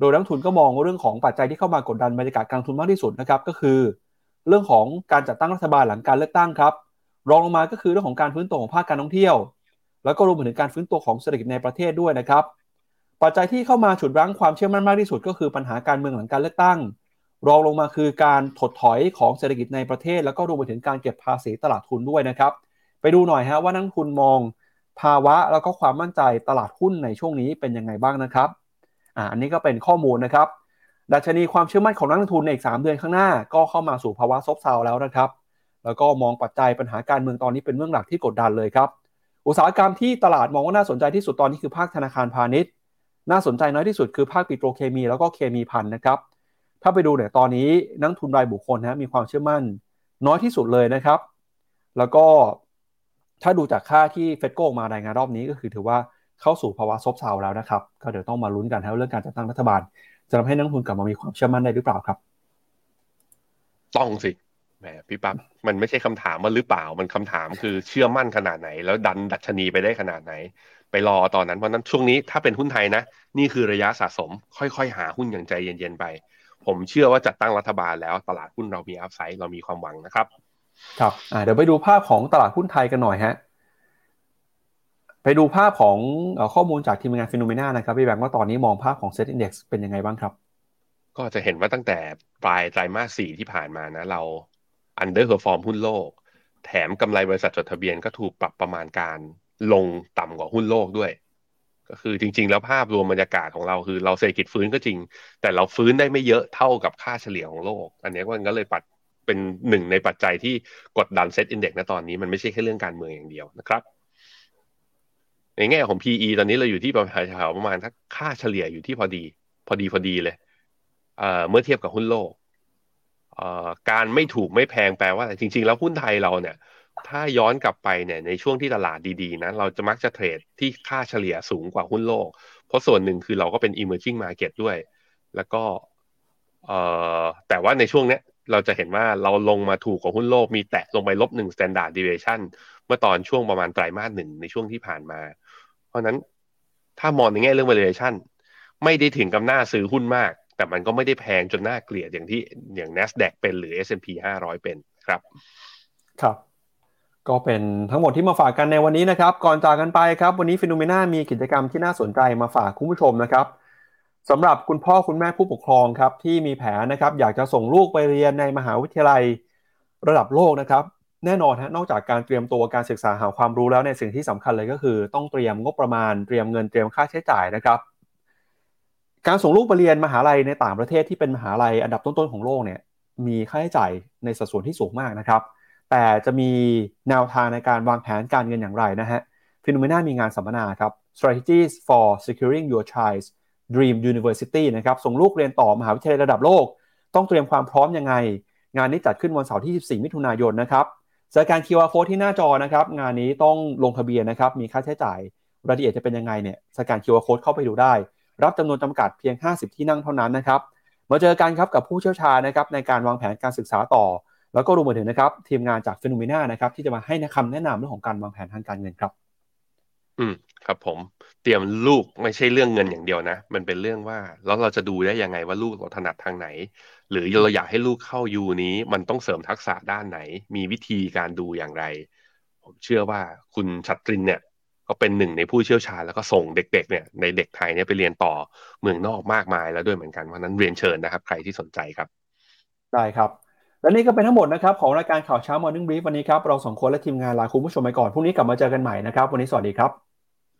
B: โดยนักทุนก็มองเรื่องของปัจจัยที่เข้ามากดดันบรรยากาศการทุนมากที่สุดนะครับก็คือ เรื่องของการจัดตั้งรัฐบาลหลังการเลือกตั้งครับ รองลงมาก็คือเรื่องของการฟื้นตัวของภาคการท่องเที่ยว แล้วก็รวมไปถึงการฟื้นตัวของเศรษฐกิจในประเทศด้วยนะครับ ปัจจัยที่เข้ามาฉุดรั้งความเชื่อมั่นมากที่สุด ก็คือปัญหาการเมืองหลังการเลือกตั้ง รองลงมาคือการถดถอยของเศรษฐกิจในประเทศ แล้วก็รวมไปถึงการเก็บภาษีตลาดทุนด้วยนะครับ ไปดูหน่อยฮะว่านักทุนมอง ภาวะแล้วก็ความมั่นใจตลาดหุ้นในช่วงนี้เป็นยังไงบ้างนะครับอ่าอันนี้ก็เป็นข้อมูลนะครับดัชนีความเชื่อมั่นของนักลงทุนในอีก 3 เดือนข้างหน้า ก็เข้ามาสู่ภาวะซบเซาแล้วนะครับ แล้วก็มองปัจจัยปัญหาการเมืองตอนนี้เป็นเรื่องหลักที่กดดันเลยครับ อุตสาหกรรมที่ตลาดมองว่าน่าสนใจที่สุดตอนนี้คือภาคธนาคารพาณิชย์ น่าสนใจน้อยที่สุดคือภาคปิโตรเคมีแล้วก็เคมีภัณฑ์นะครับ ถ้าไปดูเนี่ยตอนนี้นักลงทุนรายบุคคลนะมีความเชื่อมั่น น้อยที่สุดเลยนะครับ แล้วก็ ถ้าดูจากค่าที่ FETCO มารายงานรอบนี้ก็คือถือว่าเข้าสู่ภาวะซบเซาแล้วนะครับ ก็เดี๋ยวต้องมาลุ้นกันเรื่องการจัดตั้งรัฐบาล จะทำให้นักลงทุนกลับมามีความเชื่อมั่นได้หรือเปล่าครับ
C: ต้องสิแหมพี่ปั๊บมันไม่ใช่คำถามว่าหรือเปล่า มันคำถามคือเชื่อมั่นขนาดไหน แล้วดันดัชนีไปได้ขนาดไหน ไปรอตอนนั้นเพราะนั้นช่วงนี้ถ้าเป็นหุ้นไทยนะ นี่คือระยะสะสม ค่อยๆ หาหุ้นอย่างใจเย็นๆไป ผมเชื่อว่าจัดตั้งรัฐบาลแล้วตลาดหุ้นเรามี upside เรามีความหวังนะครับ
B: ครับเดี๋ยวไปดูภาพของตลาดหุ้นไทยกันหน่อยฮะไปดูภาพของข้อมูลจากทีมงาน Finnomena นะครับพี่แบงค์ว่าตอนนี้มองภาพของเซ็ตอินดี x เป็นยังไงบ้างครับ
C: ก็จะเห็นว่าตั้งแต่ปลายไตรมาสสี่ที่ผ่านมานะ เรา underperform หุ้นโลก แถมกำไรบริษัทจดทะเบียนก็ถูกปรับประมาณการลงต่ำกว่าหุ้นโลกด้วย ก็คือจริง ๆ แล้วภาพรวมบรรยากาศของเราคือเราเศรษฐกิจฟื้นก็จริง แต่เราฟื้นได้ไม่เยอะเท่ากับค่าเฉลี่ยของโลก อันนี้ก็เลยปัด เป็นหนึ่งในปัจจัยที่กดดัน SET Index ในตอนนี้มันไม่ใช่แค่เรื่องการเมืองอย่างเดียวนะครับในแง่ของ PE ตอนนี้เราอยู่ที่ประมาณแถวประมาณถ้าค่าเฉลี่ยอยู่ที่พอดี พอดีพอดีเลยเมื่อเทียบกับหุ้นโลก การไม่ถูกไม่แพงแปลว่าอะไรจริง ๆ แล้วหุ้นไทยเราเนี่ย ถ้าย้อนกลับไปเนี่ยในช่วงที่ตลาดดีๆนะเราจะมักจะเทรดที่ค่าเฉลี่ยสูงกว่าหุ้นโลก เพราะส่วนหนึ่งคือเราก็เป็น emerging market ด้วย แล้วก็แต่ว่าในช่วงเนี้ย เราจะเห็นว่าเราลงมาถูกกว่าหุ้นโลกมีแตะลงไปลบหนึ่ง standard deviation เมื่อตอนช่วงประมาณไตรมาสหนึ่งในช่วงที่ผ่านมา เพราะนั้นถ้ามองในแง่เรื่อง valuation ไม่ได้ถึงกับหน้าซื้อหุ้นมาก แต่มันก็ไม่ได้แพงจนน่าเกลียดอย่างที่อย่าง NASDAQ เป็นหรือ S&P 500 เป็นครับ
B: ครับ ก็เป็นทั้งหมดที่มาฝากกันในวันนี้นะครับ ก่อนจากกันไปครับ วันนี้ฟิโนเมนามีกิจกรรมที่น่าสนใจมาฝากคุณผู้ชมนะครับ สำหรับคุณพ่อคุณแม่ผู้ปกครองครับที่มีแผนนะครับอยากจะส่งลูกไปเรียนในมหาวิทยาลัยระดับโลกนะครับ แน่นอนฮะนอกจากการเตรียมตัวการศึกษาหาความรู้แล้วในสิ่งที่สำคัญเลยก็คือ ต้องเตรียมงบประมาณเตรียมเงินเตรียมค่าใช้จ่ายนะครับ การส่งลูกไปเรียนมหาลัยในต่างประเทศที่เป็นมหาลัยอันดับต้นๆของโลกเนี่ยมีค่าใช้จ่ายในสัดส่วนที่สูงมากนะครับ แต่จะมีแนวทางในการวางแผนการเงินอย่างไรนะฮะฟิโนเมนามีงานสัมมนาครับ strategies for securing your child's dream university นะครับส่งลูกเรียนต่อมหาวิทยาลัยระดับโลก ต้องเตรียมความพร้อมยังไง งานนี้จัดขึ้นวันเสาร์ที่ 14 มิถุนายนนะครับสแกน QR code ที่หน้าจอนะครับงานนี้ต้องลงทะเบียนนะครับมีค่าใช้จ่ายรายละเอียดจะเป็นยังไงเนี่ยสแกน QR code เข้าไปดูได้ รับจำนวนจำกัดเพียง 50 ที่นั่งเท่านั้นนะครับมาเจอกันครับกับผู้เชี่ยวชาญนะครับในการวางแผนการศึกษาต่อ แล้วก็รวมไปถึงนะครับทีมงานจากฟิโนเมนานะครับที่จะมาให้คำแนะนำเรื่องของการวางแผนทางการเงินครับ
C: อืม ครับผมเตรียมลูกไม่ใช่เรื่องเงินอย่างเดียวนะ มันเป็นเรื่องว่าแล้วเราจะดูได้ยังไงว่าลูกเราถนัดทางไหน หรือเราอยากให้ลูกเข้ายูนี้ มันต้องเสริมทักษะด้านไหน มีวิธีการดูอย่างไร ผมเชื่อว่าคุณชัตรินเนี่ย ก็เป็นหนึ่งในผู้เชี่ยวชาญแล้วก็ส่งเด็ก ๆ เนี่ยในเด็กไทยเนี่ยไปเรียนต่อเมืองนอกมากมายแล้วด้วยเหมือนกันเพราะนั้นเรียนเชิญนะครับ ใครที่สนใจครับ
B: ได้ครับและนี่ก็เป็นทั้งหมดนะครับของรายการข่าวเช้า Morning Brief วันนี้ครับเราสองคนและทีมงานลาคุณผู้ชมไปก่อนพรุ่งนี้กลับมาเจอกันใหม่นะครับ วันนี้สวัสดีครับ